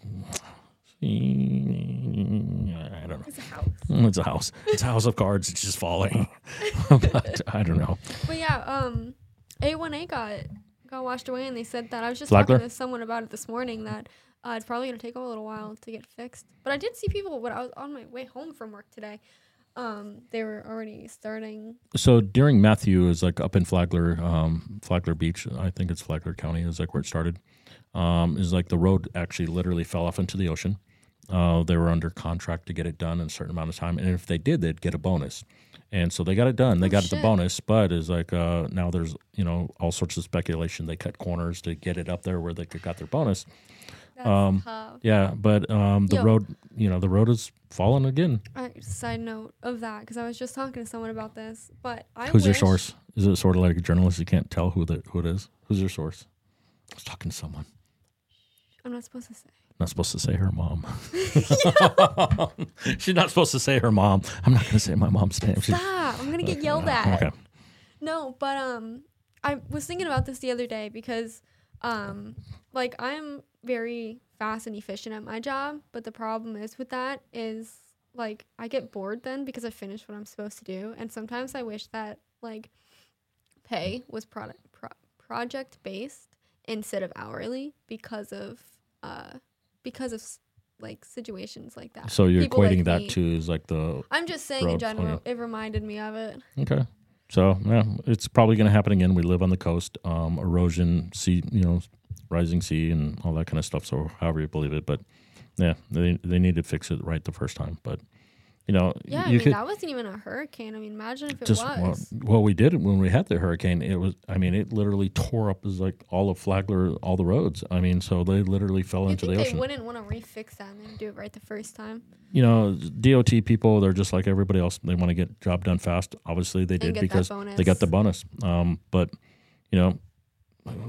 don't know. It's a house. (laughs) It's a house. It's a house of cards. It's just falling. (laughs) but I don't know. But yeah, um, A1A got got washed away, and they said that I was just Flagler? talking to someone about it this morning that uh, it's probably gonna take a little while to get fixed. But I did see people when I was on my way home from work today. Um, they were already starting. So during Matthew is like up in Flagler, um, Flagler Beach. I think it's Flagler County is like where it started. Um, is like the road actually literally fell off into the ocean. Uh, they were under contract to get it done in a certain amount of time, and if they did, they'd get a bonus. And so they got it done. They Oh, got the bonus, but is like uh, now there's you know all sorts of speculation. They cut corners to get it up there where they could got their bonus. That's Um, tough. Yeah, but um, the Yo. road, you know, the road is fallen again. Uh, side note of that, because I was just talking to someone about this. But I Who's your source? Is it sort of like a journalist? You can't tell who the who it is. Who's your source? I was talking to someone. I'm not supposed to say. Not supposed to say her mom. (laughs) She's not supposed to say her mom. I'm not going to say my mom's name. She- Stop! I'm gonna get yelled at. Okay. No, but um, I was thinking about this the other day because um, like I'm very fast and efficient at my job, but the problem is with that is like I get bored then because I finish what I'm supposed to do, and sometimes I wish that like pay was product pro- project based instead of hourly because of uh because of like situations like that. So you're People like equating that me. to is like the I'm just saying in road, general, it reminded me of it. okay. So yeah, it's probably going to happen again. We live on the coast, um, erosion, sea, you know, rising sea, and all that kind of stuff. So however you believe it, but yeah, they they need to fix it right the first time. But you know, Yeah, I mean could that wasn't even a hurricane. I mean, imagine if it just was. well, we did it when we had the hurricane. It was, I mean, it literally tore up as like all of Flagler, all the roads. I mean, so they literally fell you into the they ocean. They wouldn't want to refix that and do it right the first time? you know, DOT people, they're just like everybody else. They want to get job done fast. Obviously, they did because they got the bonus. Um, but you know,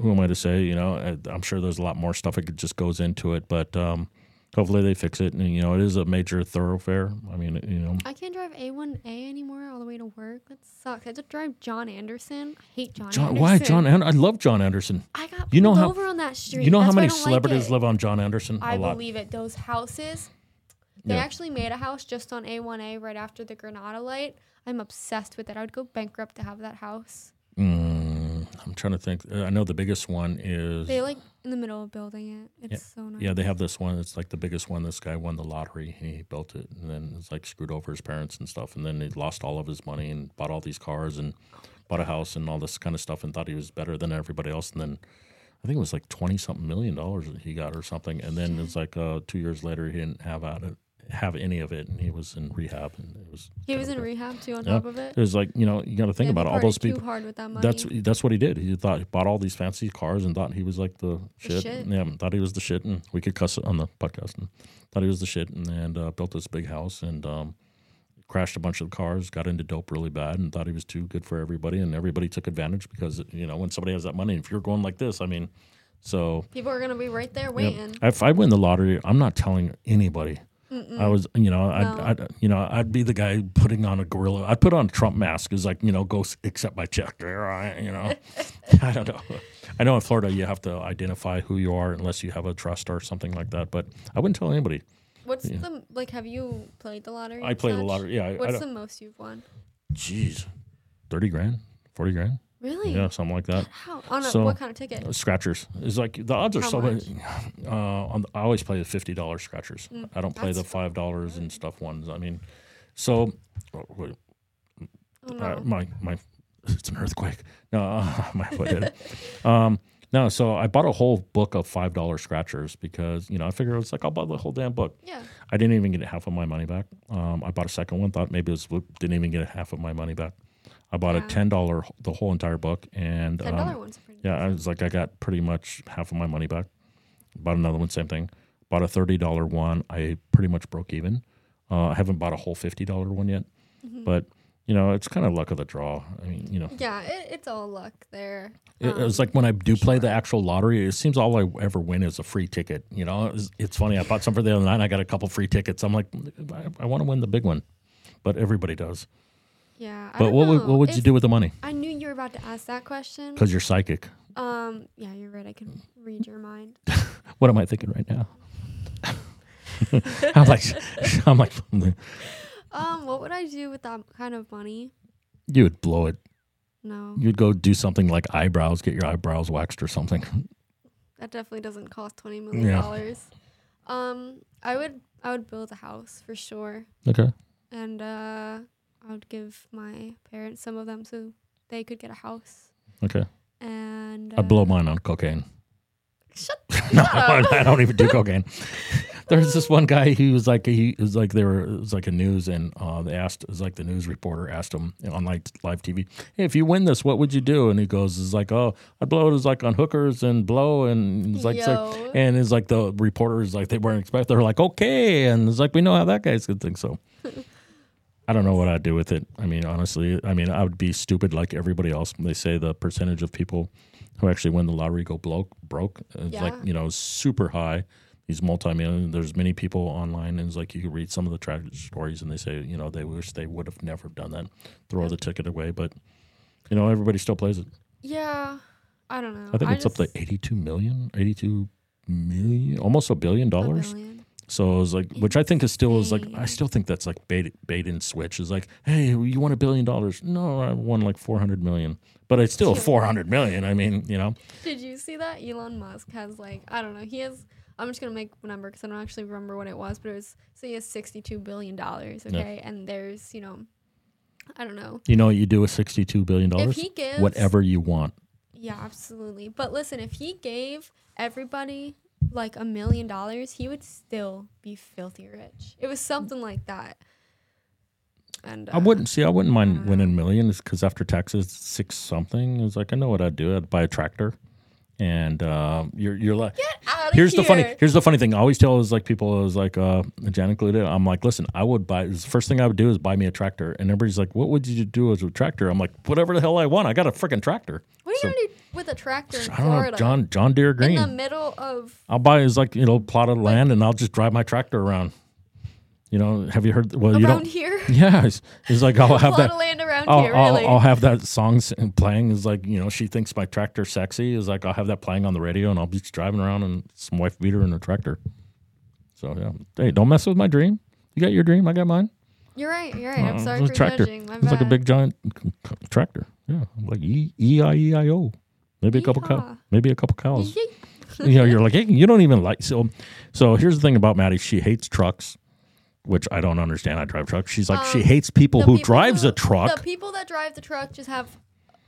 who am I to say? You know, I- I'm sure there's a lot more stuff that just goes into it, but um, hopefully they fix it. And you know, it is a major thoroughfare. I mean, you know, I can't drive A1A anymore all the way to work. That sucks. I have to drive John Anderson. I hate John. John, Anderson. why John? An- I love John Anderson. I got You know how- over on that street. You know how That's I many don't like celebrities live on John Anderson? I a lot. believe it. Those houses. They Yeah. actually made a house just on A1A right after the Granada light. I'm obsessed with it. I would go bankrupt to have that house. Mm, I'm trying to think. Uh, I know the biggest one is. They like in the middle of building it. It's so nice. Yeah, they have this one. It's like the biggest one. This guy won the lottery. He built it, and then it's like screwed over his parents and stuff. And then he lost all of his money and bought all these cars and bought a house and all this kind of stuff, and thought he was better than everybody else. And then I think it was like twenty something million dollars that he got or something. And then it's like uh, two years later, he didn't have out it, have any of it, and he was in rehab. And it was He was in kinda- rehab too on Yeah. top of it. It was like you know you got to think Yeah, about it. all those people. Hard with that money. That's that's what he did. He thought he bought all these fancy cars and thought he was like the shit. shit. Yeah, thought he was the shit, and we could cuss it on the podcast. And thought he was the shit, and, and uh, built this big house and um, crashed a bunch of cars. Got into dope really bad, and thought he was too good for everybody. And everybody took advantage because you know when somebody has that money, if you're going like this, I mean, so People are gonna be right there waiting. if I win the lottery, I'm not telling anybody. I was, you know, I'd, No. I'd, you know, I'd be the guy putting on a gorilla. I'd put on a Trump mask, is like, you know, go accept my check. There, I, you know, (laughs) I don't know. I know in Florida you have to identify who you are unless you have a trust or something like that. But I wouldn't tell anybody. What's the like? Have you played the lottery? I played play the lottery. Yeah, I, I What's don't, the most you've won? Jeez, thirty grand, forty grand, Really? yeah, something like that. How on a, So- what kind of ticket? Scratchers It's like the odds are How so. much? (sighs) Uh, on the, I always play the fifty dollars scratchers. Mm, I don't play the five dollars and stuff ones. I mean, so oh, wait, Oh, uh, my my (laughs) it's an earthquake. No, uh, my foot hit it. Um, no, so I bought a whole book of five dollar scratchers because you know I figured it's like I'll buy the whole damn book. yeah. I didn't even get half of my money back. Um, I bought a second one, thought maybe it was didn't even get half of my money back. I bought Yeah. a ten dollar the whole entire book and Ten dollar um, ones yeah, I was like, I got pretty much half of my money back. Bought another one, same thing. Bought a thirty dollar one. I pretty much broke even. Uh, I haven't bought a whole fifty dollar one yet, Mhm. but you know, it's kind of luck of the draw. I mean, you know, Yeah, it, it's all luck there. it, Um, it's like when I do play the actual lottery, it seems all I ever win is a free ticket. You know, it's, it's funny. I bought some for the other night. and I got a couple free tickets. I'm like, I, I want to win the big one, but everybody does. Yeah. I But what would, know. what would you do with the money? I knew you were about to ask that question. Because you're psychic. Um. Yeah, you're right. I can read your mind. (laughs) What am I thinking right now? I'm like, I'm like, Um. What would I do with that kind of money? you would blow it. No, You'd go do something like eyebrows, get your eyebrows waxed or something. that definitely doesn't cost twenty million Yeah. dollars. Um. I would. I would build a house for sure, Okay. and uh, I would give my parents some of them so they could get a house. Okay. And I blow uh, mine on cocaine. Shut. (laughs) No. I don't even do cocaine. (laughs) There's this one guy. He was like he was like they were it was like a news and uh, they asked it was like the news reporter asked him on like live TV, hey, if you win this, what would you do? And he goes, "Is like oh, I'd blow it as like on hookers and blow and it's like, it's like and it's like the reporter is like they weren't expecting. They're like okay, and it's like we know how that guy's gonna think so. (laughs) I don't know what I'd do with it. I mean, honestly, I mean, I would be stupid like everybody else. They say the percentage of people who actually win the lottery go bloke, broke. It's like, you know, super high. These multi-million, there's many people online, and it's like you read some of the tragic stories, and they say, you know, they wish they would have never done that, throw the ticket away. But, you know, everybody still plays it. Yeah. I don't know. I think it's up to just- 82 million, 82 million, almost a billion a dollars. So it was like, which I think is still is like, I still think that's like bait, bait and switch. Is like, hey, you won a billion dollars? No, I won like four hundred million, but it's still (laughs) four hundred million. I mean, you know, Did you see that Elon Musk has like I don't know he has I'm just gonna make a number because I don't actually remember what it was but it was so he has 62 billion dollars Yeah. okay and there's you know I don't know you know what you do with 62 billion? if dollars? he gives Whatever you want. yeah absolutely but listen if he gave everybody like a million dollars he would still be filthy rich it was something like that And I uh, wouldn't see. I wouldn't mind don't winning millions because after taxes, six something. It's like I know what I'd do. I'd buy a tractor, and uh, you're you're like. Here's the funny. Here's the funny thing. I always tell is like people is like uh, Jan included. I'm like, listen, I would buy. The first thing I would do is buy me a tractor, and everybody's like, what would you do as a tractor? I'm like, whatever the hell I want. I got a freaking tractor. What are you do with a tractor in I don't Florida? know, John John Deere Green. in the middle of I'll buy is like you know plot of land, and I'll just drive my tractor around. You know, have you heard? Well, you don't. here. (laughs) Yeah, it's, it's like I'll have plot that. of land around I'll, here, I'll, really. I'll have that song playing. Is like you know she thinks my tractor sexy. Is like I'll have that playing on the radio, and I'll be just driving around and some wife beater in a tractor. So yeah, hey, don't mess with my dream. You got your dream, I got mine. You're right. You're right. I'm Uh, sorry it's for tractor. judging. My It's like a big giant tractor. Yeah, like E E I E I O. Maybe a couple cow, maybe a couple cows. You know, you're like, hey, you don't even like. So, so here's the thing about Maddie. She hates trucks, which I don't understand. I drive trucks. She's like, she Um, hates people The who people drives who- a truck. The people that drive the truck just have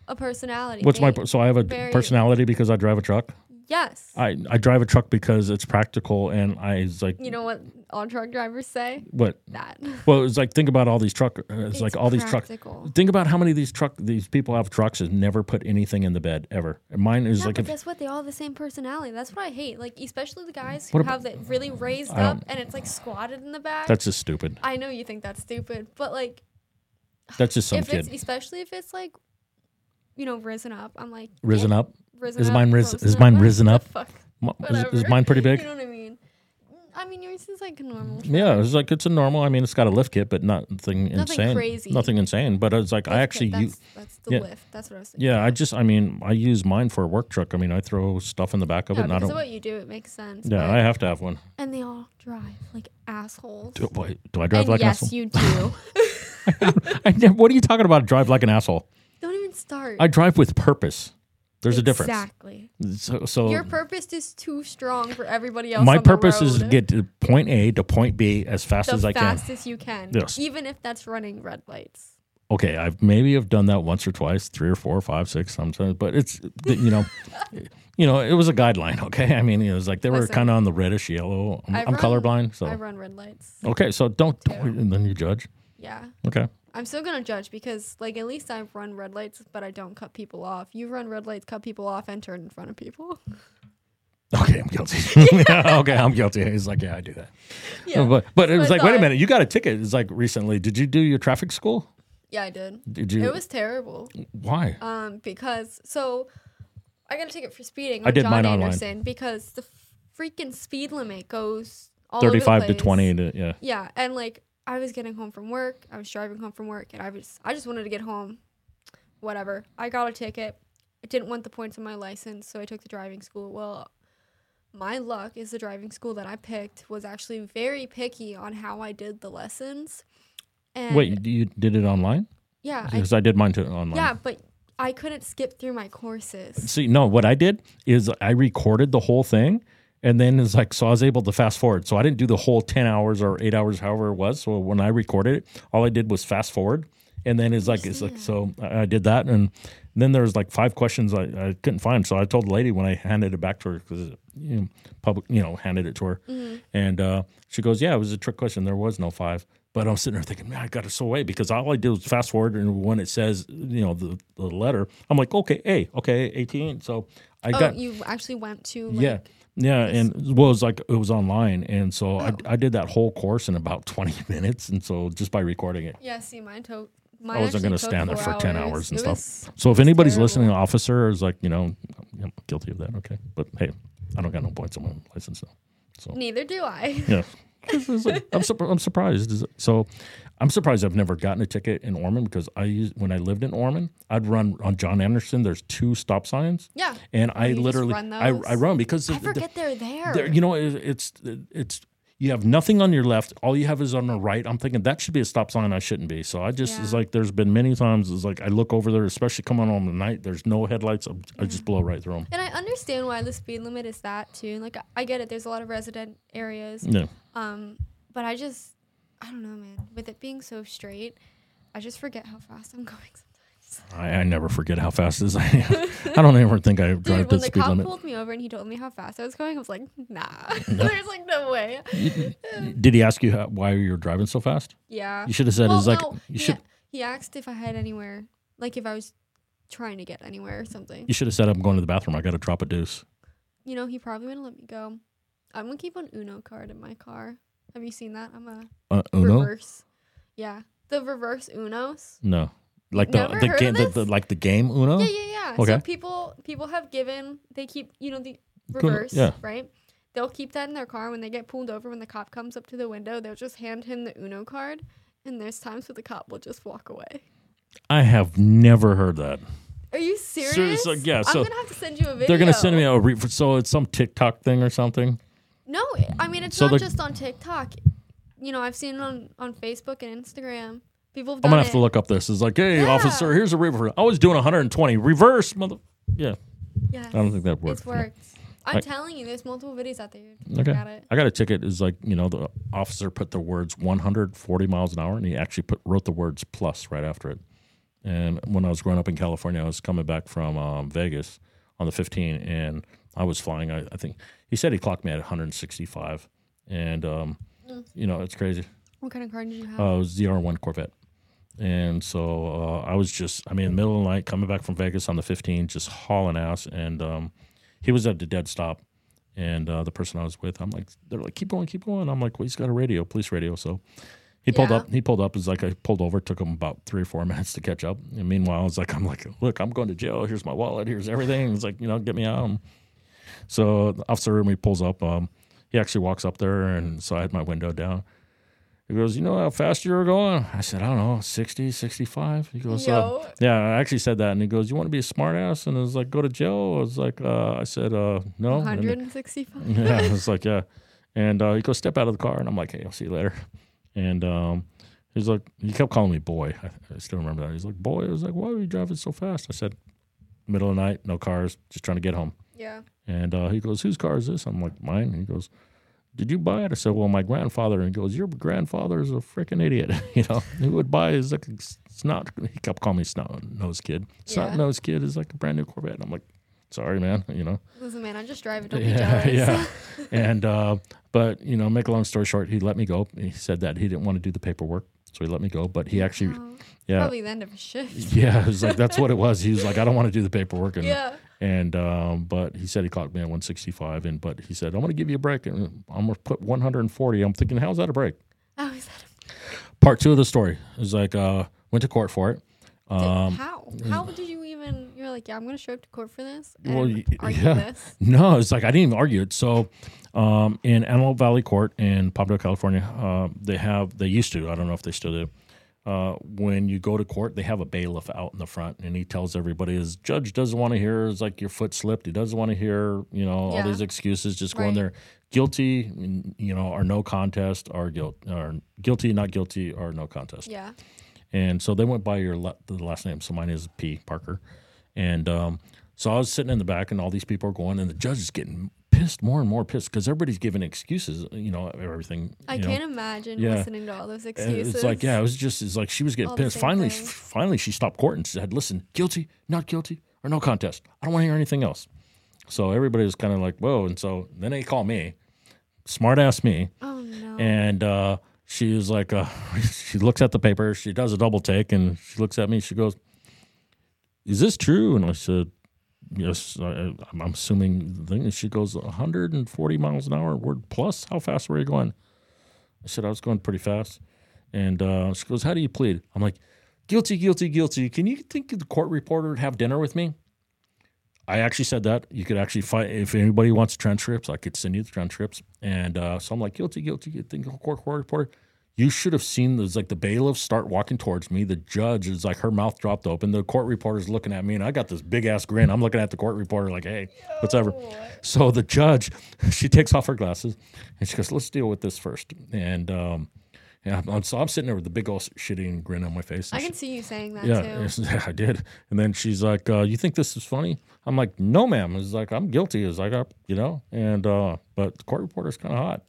a personality. What's my They- per- so I have a very- personality because I drive a truck. Yes? I, I drive a truck because it's practical and I was like you know what all truck drivers say? what That. well it's like think about all these truck uh, it's, like all these trucks think about how many of these truck these people have trucks and never put anything in the bed ever and mine is Yeah, like but if guess what? They all have the same personality. That's what I hate. Like especially the guys who have it really raised I don't- up and it's like squatted in the back. that's just stupid I know you think that's stupid, but like that's just some if it's kid especially if it's like you know risen up, I'm like risen up risen Is mine ris- close is mine risen up? Fuck? Is, is mine pretty big (laughs) You know what I mean? I mean, yours is like a normal. truck. yeah it's like it's a normal I mean it's got a lift kit but nothing, Nothing insane crazy. nothing insane but it's like I actually kit, use that's, that's the yeah. lift. That's what I was thinking. yeah I just I mean I use mine for a work truck I mean I throw stuff in the back of it and I don't of what you do, it makes sense. yeah I have to have one and they all drive like assholes. do, wait, do I drive and like an yes, asshole you do. (laughs) (laughs) I never, what are you talking about? Drive like an asshole. Don't even start. I drive with purpose. There's a difference. Exactly. So, so Your purpose is too strong for everybody else. my purpose is to get to point A to point B as fast the as I can. fastest you can. Yes. Even if that's running red lights. Okay, I've maybe have done that once or twice, three or four, five, six sometimes, but it's you know, (laughs) you know, it was a guideline. (laughs) Okay, I mean, it was like they were kind of on the reddish yellow. I'm, I'm run- colorblind, so I run red lights. okay, so don't, don't and then you judge. Yeah. Okay, I'm still gonna judge because like at least I've run red lights, but I don't cut people off. You run red lights, cut people off, and turn in front of people. (laughs) okay, I'm guilty. (laughs) (laughs) okay, I'm guilty. He's like, yeah, I do that. Yeah. But but it was like, wait a minute, you got a ticket. It's like recently. Did you do your traffic school? yeah, I did. Did you? It was terrible. why? Um, because so I got a ticket for speeding I on did John mine online. Anderson because the freaking speed limit goes all over the Thirty-five to twenty. To, yeah. Yeah, and like I was getting home from work, I was driving home from work, and I was I just wanted to get home. Whatever. I got a ticket. I didn't want the points on my license, so I took the driving school. Well, my luck is the driving school that I picked was actually very picky on how I did the lessons. And Wait, you did it online? yeah, I, Because I, did mine too online. yeah, but I couldn't skip through my courses. See, no, what I did is I recorded the whole thing, and then it's like so I was able to fast forward. So I didn't do the whole ten hours or eight hours, however it was. So when I recorded it, all I did was fast forward, and then it's like it's like so I, did that, and then there was like five questions I, I couldn't find. So I told the lady when I handed it back to her because you know public you know handed it to her, and uh, she goes, "Yeah, it was a trick question. There was no five. But I'm sitting there thinking, man, I got it so away because all I did was fast forward, and when it says, you know, the, the letter, I'm like, okay, A, okay, 18. So I Oh, got, you actually went to like, yeah, yeah, and well, it was like it was online, and so I, Oh. I did that whole course in about (laughs) 20 minutes, and so just by recording it. Yeah, see, mine took. I wasn't going gonna stand there for 10 hours and It stuff. So if anybody's terrible. listening, officer is like, you know, I'm guilty of that. Okay, but hey, I don't got no points on my license now. So Neither do I. yeah, (laughs) Like- I'm, surp- I'm surprised. So I'm surprised I've never gotten a ticket in Ormond because I used when I lived in Ormond, I'd run on John Anderson. There's two stop signs, Yeah. and oh, I you literally run I. I run because I the- the- forget they're there. there, you know, it, it's it's you have nothing on your left. All you have is on the right. I'm thinking that should be a stop sign. I shouldn't be. So I just it's like there's been many times. It's like I look over there, especially coming home at night. There's no headlights. I'm, I just mm. blow right through them. and I understand why the speed limit is that too. Like I- I get it. There's a lot of resident areas. Yeah. Um, but I just I don't know, man. With it being so straight, I just forget how fast I'm (laughs) going sometimes. I, I never forget how fast is. I, am I don't ever think I (laughs) drive Dude, the when the speed cop limit. pulled me over and he told me how fast I was going, I was like, nah. (laughs) There's like no way. Did he ask you how, why you were driving so fast? Yeah. You should have said Well, it's like no, you he, should he asked if I had anywhere, like if I was trying to get anywhere or something. you should have said I'm going to the bathroom. I got to drop a deuce. You know, he probably wouldn't let me go. I'm gonna keep an Uno card in my car. Have you seen that? I'm a Uh, Uno? reverse. Yeah, the reverse Unos. No, like the Never the heard game, of the, this? the like the game Uno. Yeah, yeah, yeah. Okay. So people people have given they keep you know the Cool, reverse yeah. right. They'll keep that in their car when they get pulled over. When the cop comes up to the window, they'll just hand him the Uno card. And there's times where the cop will just walk away. I have never heard that. Are you serious? Seriously, yeah, so I'm gonna have to send you a video. They're gonna send me a re- so it's some TikTok thing or something. No, I mean it's So not the- just on TikTok. You know, I've seen it on on Facebook and Instagram. People have I'm done gonna have it. to look up this. It's like, hey, Yeah. officer, here's a reverse. I was doing 120 reverse, mother. Yeah, Yes, I don't think that worked. it's worked. I'm I- telling you, there's multiple videos out there. You Okay. Look at it. I got a ticket. Is like you know the officer put the words 140 miles an hour, and he actually put wrote the words plus right after it. And when I was growing up in California, I was coming back from um, Vegas on the 15, and I was flying. I, I think he said he clocked me at 165, and um, Mm. you know it's crazy. What kind of car did you have? Uh, it was the R1 Corvette. And so uh, I was just, I mean, middle of the night, coming back from Vegas on the 15, just hauling ass. And um, he was at the dead stop. And uh, the person I was with, I'm like, they're like, keep going, keep going. I'm like, well, he's got a radio, police radio. So he pulled Yeah. up, he pulled up. It was like I pulled over, took him about three or four (laughs) minutes to catch up. And meanwhile, it's like, I'm like, look, I'm going to jail. Here's my wallet. Here's everything. It's like, you know, get me out. So the officer, when he pulls up, um, he actually walks up there. And so I had my window down. He goes, You know how fast you were going? I said, I don't know, 60, 65. He goes, uh, Yeah, I actually said that. And he goes, You want to be a smartass? And I was like, Go to jail? I was like, uh, I said, uh, No. And- 165. (laughs) yeah, I was like, Yeah. And uh, he goes, Step out of the car. And I'm like, Hey, I'll see you later. And um, he's like, He kept calling me boy. I, I still remember that. He's like, Boy. I was like, Why are you driving so fast? I said, Middle of the night, no cars, just trying to get home. Yeah. And uh, he goes, "Whose car is this?" I'm like, "Mine." And he goes, "Did you buy it?" I said, "Well, my grandfather." And he goes, "Your grandfather is a freaking idiot. (laughs) you know, who would buy is like snot." He kept calling me snot nose kid. Snot Yeah. nose kid is like a brand new Corvette. And I'm like, "Sorry, man." You know. Listen, man, I just drive it. Don't be (laughs) Yeah, jealous. yeah. and uh, but you know, make a long story short, he let me go. He said that he didn't want to do the paperwork, so he let me go. But he actually, Wow. yeah, Probably the end of a shift. (laughs) yeah, it was like that's what it was. He was like, I don't want to do the paperwork, and Yeah. and um, but he said he clocked me at 165, and but he said I'm going to give you a break, and I'm going to put 140. I'm thinking, how's that a break? How is that? a- Part two of the story is like uh, went to court for it. Did- Um, how? How did you even? You're like, yeah, I'm gonna show up to court for this. And Well, yeah. this. (laughs) No, it's like I didn't even argue it. So, um, in Antelope Valley Court in Pablo, California, uh, they have they used to. I don't know if they still do. Uh, when you go to court, they have a bailiff out in the front, and he tells everybody his judge doesn't want to hear is like your foot slipped. He doesn't want to hear you know all these excuses. Just go in there, guilty, you know, or no contest, or guilt, or guilty, not guilty, or no contest. Yeah. And so they went by your la- the last name. So mine is P Parker. And um, so I was sitting in the back, and all these people are going, and the judge is getting pissed, more and more pissed, because everybody's giving excuses. You know, everything. I can't imagine Yeah. listening to all those And excuses. It's like yeah, it was just it's like she was getting All pissed. Finally, thing. finally, she stopped court and said, "Listen, guilty, not guilty, or no contest. I don't want to hear anything else." So everybody was kind of like, "Whoa!" And so then they call me, smart ass me, Oh no. and uh, she was like, (laughs) she looks at the paper, she does a double take, and she looks at me. She goes, "Is this true?" And I said, "Yes." I, I'm I'm assuming the thing. She goes, "140 miles an hour, word plus. How fast were you going?" I said, "I was going pretty fast." And uh, she goes, "How do you plead?" I'm like, "Guilty, guilty, guilty." Can you think the court reporter would have dinner with me? I actually said that. You could actually find if anybody wants transcripts. I could send you the transcripts. And uh, so I'm like, guilty, guilty. Think court, court reporter? You should have seen this. Like the bailiffs start walking towards me. The judge is like her mouth dropped open. The court reporter's looking at me, and I got this big ass grin. I'm looking at the court reporter like, hey, whatever. So the judge, (laughs) she takes off her glasses, and she goes, let's deal with this first. And um, yeah, I'm, so I'm sitting there with the big old shitting grin on my face. I she- can see you saying that yeah, too. (laughs) yeah, I did. And then she's like, uh, "You think this is funny?" I'm like, "No, ma'am." It's like I'm guilty. It's like, I, you know, and uh, but the court reporter's kind of hot,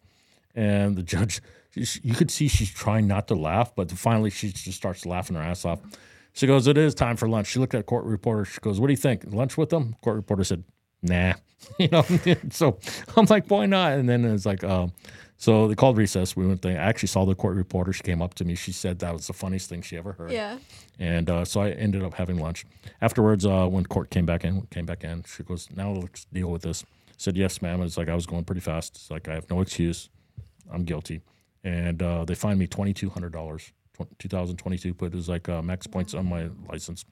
and the judge, she, you could see she's trying not to laugh, but finally she just starts laughing her ass off. She goes, "It is time for lunch." She looked at the court reporter. She goes, "What do you think? Lunch with them?" Court reporter said, "Nah." (laughs) you know, (laughs) so I'm like, "Why not?" And then it's like, um, so they called recess. We went there. I actually saw the court reporter. She came up to me. She said that was the funniest thing she ever heard. Yeah. And uh, so I ended up having lunch. Afterwards, uh, when court came back in, came back in, she goes, "Now let's deal with this." I said, "Yes, ma'am." It's like I was going pretty fast. It's like I have no excuse. I'm guilty, and uh, they fined me twenty two hundred dollars. 2022 put as like uh, max points on my license,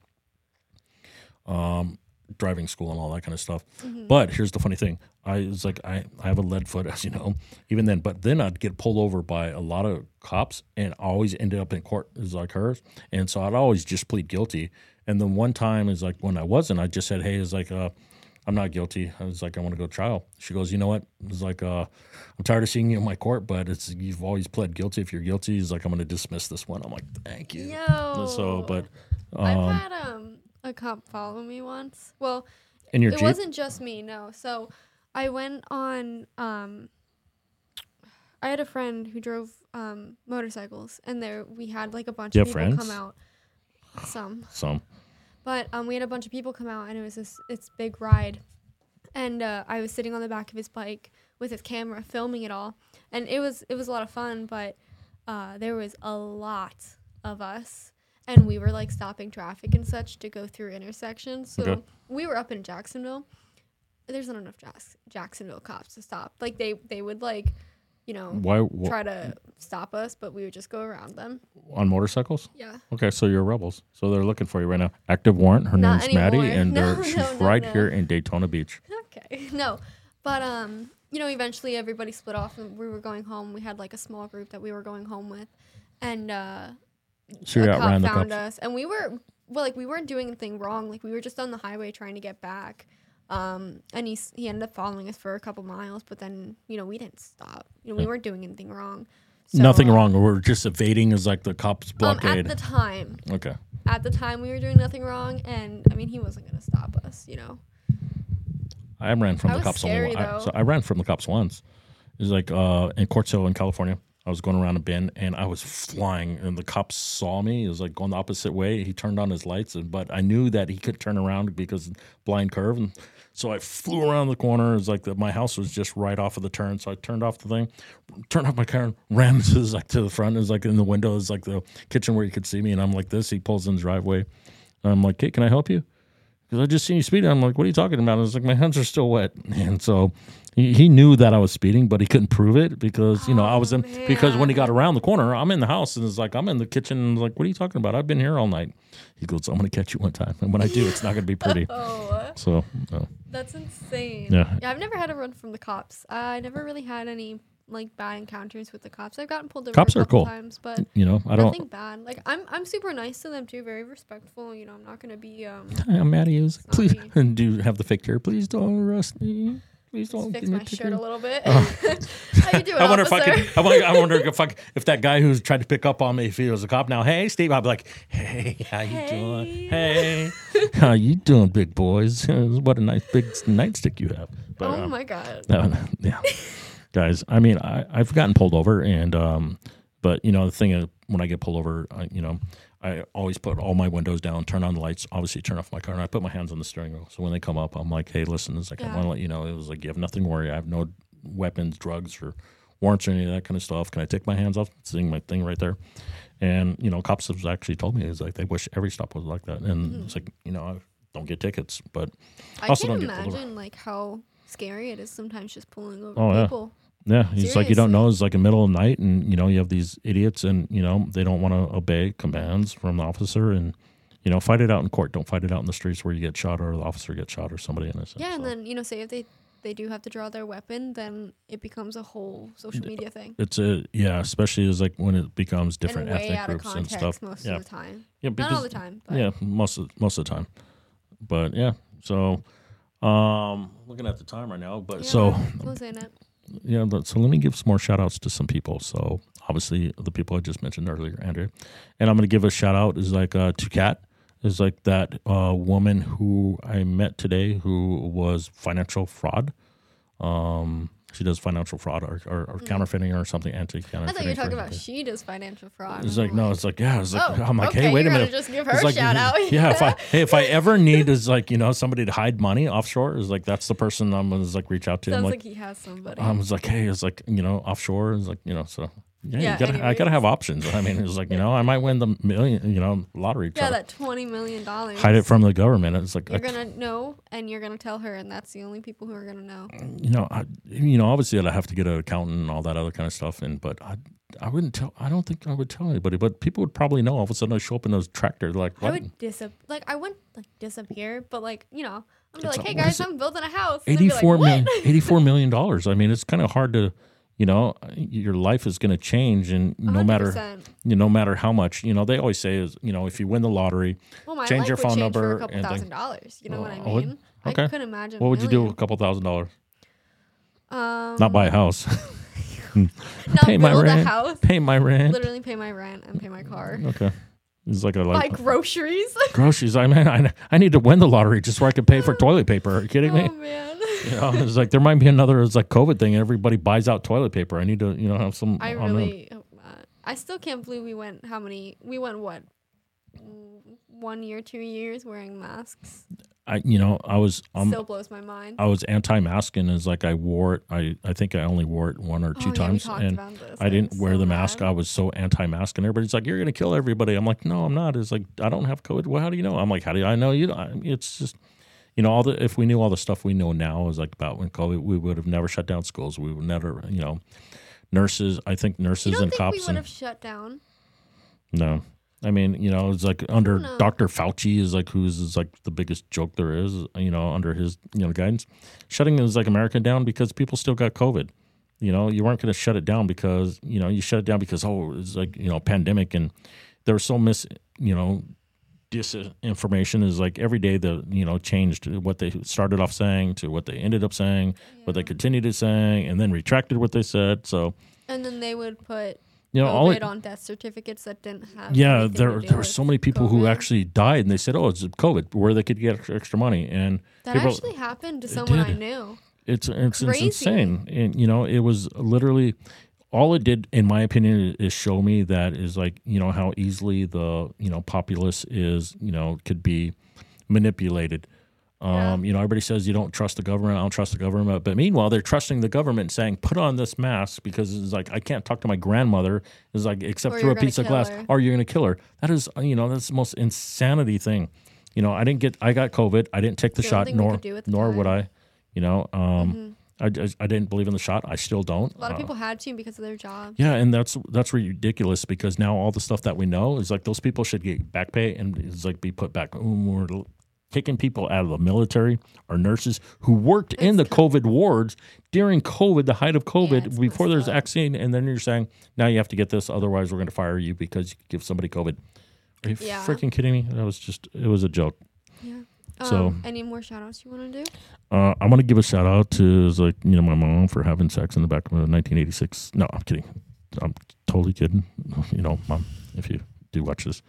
um, driving school and all that kind of stuff. But here's the funny thing: I was like, I, I have a lead foot, (laughs) as you know, even then. But then I'd get pulled over by a lot of cops, and I always ended up in court is like hers, and so I'd always just plead guilty. And then one time is like when I wasn't, I just said, hey, it's like uh, I'm not guilty. I was like, I want to go to trial. She goes, you know what? It's like, uh, I'm tired of seeing you in my court, but it's you've always pled guilty. If you're guilty, he's like, I'm going to dismiss this one. I'm like, thank you. Yo. So, but I've um, had um a cop follow me once. Well, in your it Jeep, wasn't just me, no. So I went on um I had a friend who drove um motorcycles and there we had like a bunch You of people friends? come out. Some. some But um, we had a bunch of people come out, and it was this it's big ride, and uh, I was sitting on the back of his bike with his camera, filming it all, and it was it was a lot of fun. But uh, there was a lot of us, and we were like stopping traffic and such to go through intersections. So Okay. we were up in Jacksonville. There's not enough Jacks- Jacksonville cops to stop. Like they they would like, you know, why wh- try to stop us, but we would just go around them. on motorcycles? Yeah. Okay, so you're rebels. So they're looking for you right now. Active warrant. Her Not name's Maddie, (laughs) and No, she's no, no, right here in Daytona Beach. (laughs) Okay. No. But um, you know, eventually everybody split off and we were going home. We had like a small group that we were going home with. And uh So a cop found cops. us and we were well like we weren't doing anything wrong. Like we were just on the highway trying to get back. Um and he he ended up following us for a couple miles, but then, you know, we didn't stop. You know, we weren't doing anything wrong. So, Nothing uh, wrong. We're just evading is like the cops Um, blockade. at the time, okay. at the time we were doing nothing wrong and I mean, he wasn't going to stop us, you know. I ran from That the cops scary, only. I, so I ran from the cops once. It was like uh, in Quartz in California. I was going around a bend and I was flying, and the cops saw me. It was like going the opposite way. He turned on his lights, but I knew that he could turn around because blind curve, and so I flew around the corner. It was like the, my house was just right off of the turn, so I turned off the thing, turned off my car, and (laughs) ran to the, like to the front. It was like in the window, it was like the kitchen where you could see me, and I'm like this. He pulls in the driveway, I'm like, "Hey, can I help you?" Because I just seen you speeding. I'm like, what are you talking about? I was like, my hands are still wet, (laughs) and so he, he knew that I was speeding, but he couldn't prove it because you know I was in oh, because when he got around the corner, I'm in the house and it's like I'm in the kitchen. And like, what are you talking about? I've been here all night. He goes, I'm gonna catch you one time, and when I do, it's not gonna be pretty. (laughs) Oh, So no. that's insane. Yeah. Yeah, I've never had a run from the cops. I never really had any like bad encounters with the cops. I've gotten pulled over Cops a are couple cool. times, but you know, I don't. think bad. Like I'm I'm super nice to them too, very respectful. You know, I'm not gonna be um Hi, I'm Maddie. Was like, please, and (laughs) do you have the fake tear? Please don't arrest me. Please just don't fix my shirt ticket." a little bit. (laughs) Oh. How you doing, I wonder if I could. I wonder, I (laughs) wonder if I if that guy who's tried to pick up on me, if he was a cop now. Hey, Steve, I'd be like, Hey, how you doing? Hey, how you doing, big boys? what a nice big nightstick you have. But, oh um, my god. no, no, yeah, guys. I mean, I, I've gotten pulled over, and um, but you know, the thing is, when I get pulled over, I, you know, I always put all my windows down, turn on the lights, obviously turn off my car, and I put my hands on the steering wheel. So when they come up, I'm like, hey, listen, it's like I want to let you know, it was like you have nothing to worry. I have no weapons, drugs, or warrants or any of that kind of stuff. Can I take my hands off? Seeing my thing right there. And you know, cops have actually told me it's like they wish every stop was like that, and it's like you know, I don't get tickets, but I also can don't imagine like how scary it is sometimes just pulling over Oh, people. Yeah, he's like you don't know. It's like a middle of the night, and you know you have these idiots, and you know they don't want to obey commands from the officer, and you know fight it out in court. Don't fight it out in the streets where you get shot or the officer gets shot or somebody innocent. Yeah, and then you know, say if they they do have to draw their weapon, then it becomes a whole social media thing. it's a yeah, especially as like when it becomes different and ethnic groups and stuff. most yeah, of the time. yeah, Not all the time, but yeah, most of most of the time. But yeah, so um, looking at the time right now, but yeah, so. Yeah, so let me give some more shout outs to some people. So obviously the people I just mentioned earlier, Andrea. And I'm gonna give a shout out is like uh to Kat is like that uh woman who I met today who was financial fraud. Um She does financial fraud or, or, or counterfeiting or something anti Mm. I counterfeiting. thought you were talking about she does financial fraud. It's I'm like no, it's like yeah. It's like Oh, I'm like okay, hey, wait a minute. just give her It's a like, shout out. (laughs) yeah, if I hey, if I (laughs) ever need is like you know somebody to hide money offshore is like that's the person I'm gonna like reach out to. I'm Sounds like, like, he has somebody. I was like, hey, it's like you know offshore is like you know so yeah, Yeah, you gotta, I gotta have options. I mean, it's like you know I might win the million you know lottery. yeah, that twenty million dollars. hide it from the government. It's like You're gonna know, and you're gonna tell her, and that's the only people who are gonna know. you know, I, you know, obviously I'd have to get an accountant and all that other kind of stuff. And but I, I wouldn't tell. I don't think I would tell anybody. But people would probably know. All of a sudden, I show up in those tractor. Like, I would disap like I wouldn't like disappear, but like you know, I'm like, like, hey guys. I'm building a house. They'd be like, Eighty-four million. "What?" (laughs) Eighty-four million dollars. I mean, it's kind of hard to, you know, your life is going to change, and no matter, 100%. you know, no matter how much, you know, they always say is, you know, if you win the lottery, Well, change your phone change number for a couple and thousand dollars. You know what I Oh, would- mean? okay. I couldn't imagine. what would you do with a couple thousand dollars? Um, Not buy a house, (laughs) (laughs) not pay my rent. a house. pay my rent. Literally pay my rent and pay my car. Okay, it's like a Buy groceries. (laughs) groceries. I mean, I, I need to win the lottery just so I can pay for toilet paper. Are you kidding me? oh man. (laughs) You know, it's like there might be another it's like COVID thing. and Everybody buys out toilet paper. I need to, you know, have some. I on really hope not. I still can't believe we went. How many? We went what? One year, two years wearing masks. I, you know, I was, um, Still blows my mind. I was anti-mask, and it's like I wore it. I, I think I only wore it one or two oh, yeah, times, and. I didn't I'm wear so the mask. mad. I was so anti-mask, and everybody's like, "You're gonna kill everybody." I'm like, "No, I'm not." It's like I don't have COVID. Well, how do you know? I'm like, "How do I know you?" I, it's just, you know, all the if we knew all the stuff we know now is like about when COVID, we would have never shut down schools. We would never, you know, nurses. I think nurses and think we cops would and have shut down? No. I mean, you know, it's like under. Dr. Fauci is like who's is like the biggest joke there is, you know, under his, you know, guidance. Shutting is like America down because people still got COVID. You know, you weren't going to shut it down because, you know, you shut it down because oh, it's like, you know, pandemic and there was so mis, you know, disinformation is like every day the, you know, changed what they started off saying to what they ended up saying, what they continued to saying and then retracted what they said. So, And then they would put you know, all COVID it, on death certificates that didn't have. yeah, there there were so many people who actually died, and they said, "Oh, it's COVID," where they could get extra, money, and That people- actually happened to someone I knew. it's it's, it's insane. And you know, it was literally all it did, in my opinion, is show me that is like you know how easily the you know populace is you know could be manipulated. Yeah. Um, you know, everybody says you don't trust the government. I don't trust the government. But meanwhile, they're trusting the government, saying, "Put on this mask," because it's like I can't talk to my grandmother. It's like except Or through a piece of glass, her. or you're going to kill her. That is, uh, you know, that's the most insanity thing. You know, I didn't get, I got COVID. I didn't take the The shot, nor could do at nor would. I. You know, um, Mhm. I, I I didn't believe in the shot. I still don't. A lot of Uh, people had to because of their jobs. yeah, and that's that's ridiculous because now all the stuff that we know is like those people should get back pay and it's like be put back. Ooh, we're kicking people out of the military or nurses who worked in the It's COVID wards during COVID, the height of COVID, it's before there's up. vaccine, and then you're saying now you have to get this, otherwise we're going to fire you because you give somebody COVID. Are you Yeah. freaking kidding me? That was just it was a joke. Yeah. So- Um, any more shout outs you want to do? Uh, I'm gonna give a shout out to like you know my mom for having sex in the back of a 1986. No, I'm kidding. I'm totally kidding. (laughs) You know, mom, if you do watch this,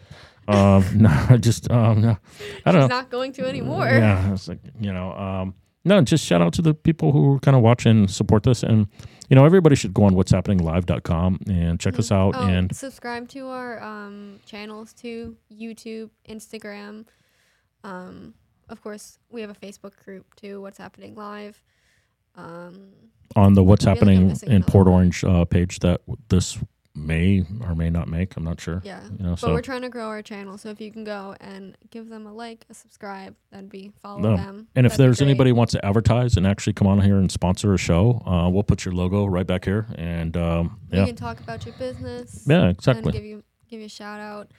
um, (laughs) no, I just um, no, I don't She's know. not going to anymore. Yeah, it's like you know, um, no, just shout out to the people who kind of watch and support this, and you know, everybody should go on what's happening live.com and check us out. Oh, And subscribe to our um, channels too YouTube, Instagram. Um, of course, we have a Facebook group too. What's happening live? Um, on the what's feel like happening in Port. Orange uh, page that this may or may not make. I'm not sure. yeah. You know, But so we're trying to grow our channel, so if you can go and give them a like, a subscribe, that'd be follow No. them. And if that'd there's anybody wants to advertise and actually come on here and sponsor a show, uh, we'll put your logo right back here. And um, we yeah, can talk about your business. yeah, And exactly. give you give you a shout out.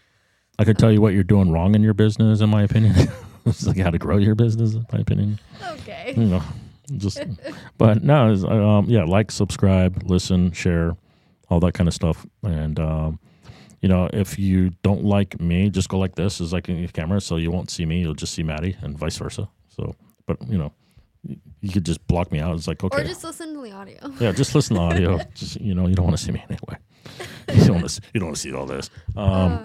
I could tell you what you're doing wrong in your business, in my opinion. (laughs) (laughs) it's like how to grow your business, in my opinion. Okay. You know, just but no, um, yeah, like, subscribe, listen, share, all that kind of stuff. And um, you know, if you don't like me, just go like this, is like in your camera, so you won't see me. You'll just see Maddy, and vice versa. So, but you know, you- could just block me out. It's like okay, Or just listen to the audio. Yeah, just listen to the audio. (laughs) just you know, you don't want to see me anyway. (laughs) You don't want to. You don't want to see all this. Um, Uh,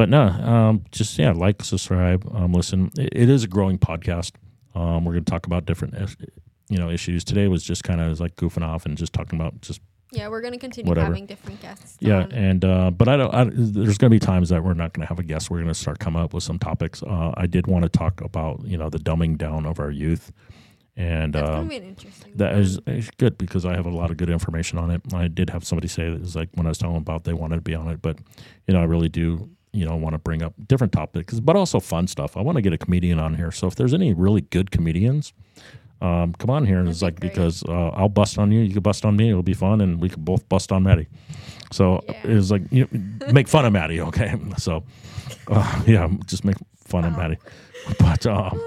but no, um, just yeah, like, subscribe, um, listen. It, it is a growing podcast. Um, we're going to talk about different you know issues. Today was just kind of like goofing off and just talking about just Yeah, we're gonna continue Whatever. having different guests. yeah, on. and uh, but I don't. I, there's going to be times that we're not going to have a guest. We're going to start coming up with some topics. Uh, I did want to talk about you know the dumbing down of our youth, and that's be an interesting. that is, is good because I have a lot of good information on it. I did have somebody say it was like when I was telling them about they wanted to be on it, but you know I really do you know want to bring up different topics, but also fun stuff. I want to get a comedian on here. So if there's any really good comedians. Um, come on here, and That'd it's be like great. because uh, I'll bust on you, you can bust on me, it'll be fun, and we can both bust on Maddy. So Yeah. it was like you make fun of Maddy, okay? (laughs) So uh, yeah, just make fun of Oh. Maddy. But um,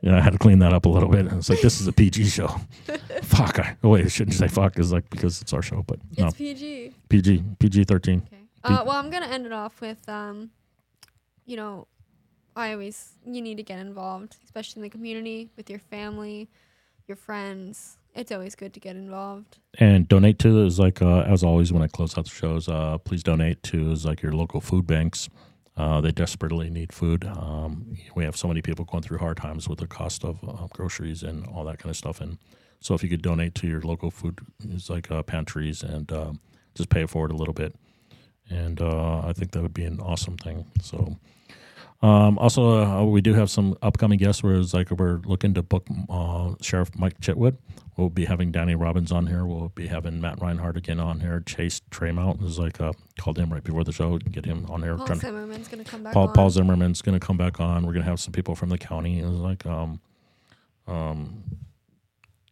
yeah, I had to clean that up a little bit. It's like this is a PG show. (laughs) fuck. I, oh wait, I shouldn't say fuck. Is like because it's our show, but no, it's PG. PG, PG thirteen. Okay. Uh, well, I'm gonna end it off with, um, you know, I always you need to get involved, especially in the community with your family, your friends. It's always good to get involved. And donate to is like uh, as always when I close out the shows. Uh, please donate to is like your local food banks. Uh, they desperately need food. Um, we have so many people going through hard times with the cost of uh, groceries and all that kind of stuff. And so, if you could donate to your local food, is like uh, pantries and uh, just pay it forward a little bit, and uh, I think that would be an awesome thing. So. Um, also, uh, we do have some upcoming guests. Where it's like we're looking to book uh, Sheriff Mike Chitwood. We'll be having Danny Robins on here. We'll be having Matt Reinhardt again on here. Chase Treymount is like uh, called him right before the show. Get him on here. Paul Trying- Zimmerman's gonna come back. Paul, on. Paul Zimmerman's going to come back on. We're going to have some people from the county, it was like um, um,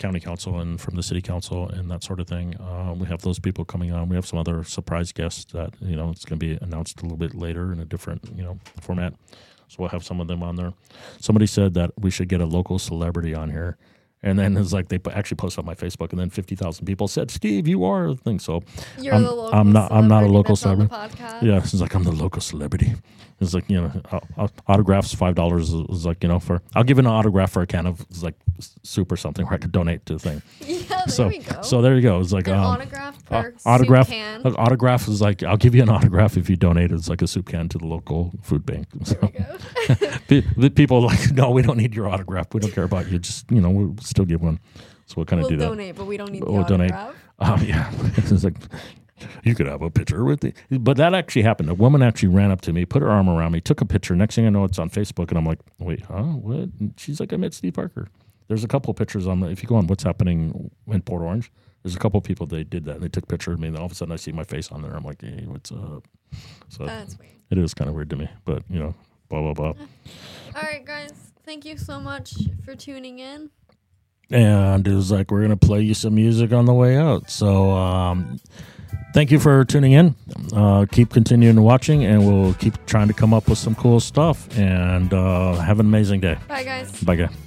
county council and from the city council and that sort of thing. Uh, we have those people coming on. We have some other surprise guests that you know it's going to be announced a little bit later in a different you know format. So we'll have some of them on there. Somebody said that we should get a local celebrity on here. And then it's like they actually posted on my Facebook, and then fifty thousand people said, "Steve, you are the thing." So You're I'm- the local. I'm not- I'm not a local that's on the celebrity. yeah, it's like I'm the local celebrity. It's like you know, au- au- autographs five dollars is like you know for I'll give an autograph for a can of like soup or something where I could donate to the thing. (laughs) Yeah, there so we go. so there you go. It's like An um, autograph autograph. soup can. Autograph is like I'll give you an autograph if you donate. It's like a soup can to the local food bank. So we go. (laughs) (laughs) the people are like, no, we don't need your autograph. We don't care about you. Just you know, we'll still give one. So we'll kind of we'll do that. donate, but we don't need the We'll donate. autograph. Um, yeah, it's like you could have a picture with it, but that actually happened. A woman actually ran up to me, put her arm around me, took a picture. Next thing I know, it's on Facebook, and I'm like, "Wait, huh? What?" And she's like, "I met Steve Parker." There's a couple of pictures on the. If you go on what's happening in Port Orange, there's a couple of people they did that. And they took a picture of me, and then all of a sudden I see my face on there. I'm like, "Hey, what's up?" So That's weird. it is kind of weird to me, but you know, blah blah blah. All right, guys. Thank you so much for tuning in. and it was like we're gonna play you some music on the way out. So um, thank you for tuning in. Uh, keep continuing watching, and we'll keep trying to come up with some cool stuff. And uh, have an amazing day. Bye, guys. Bye, guys.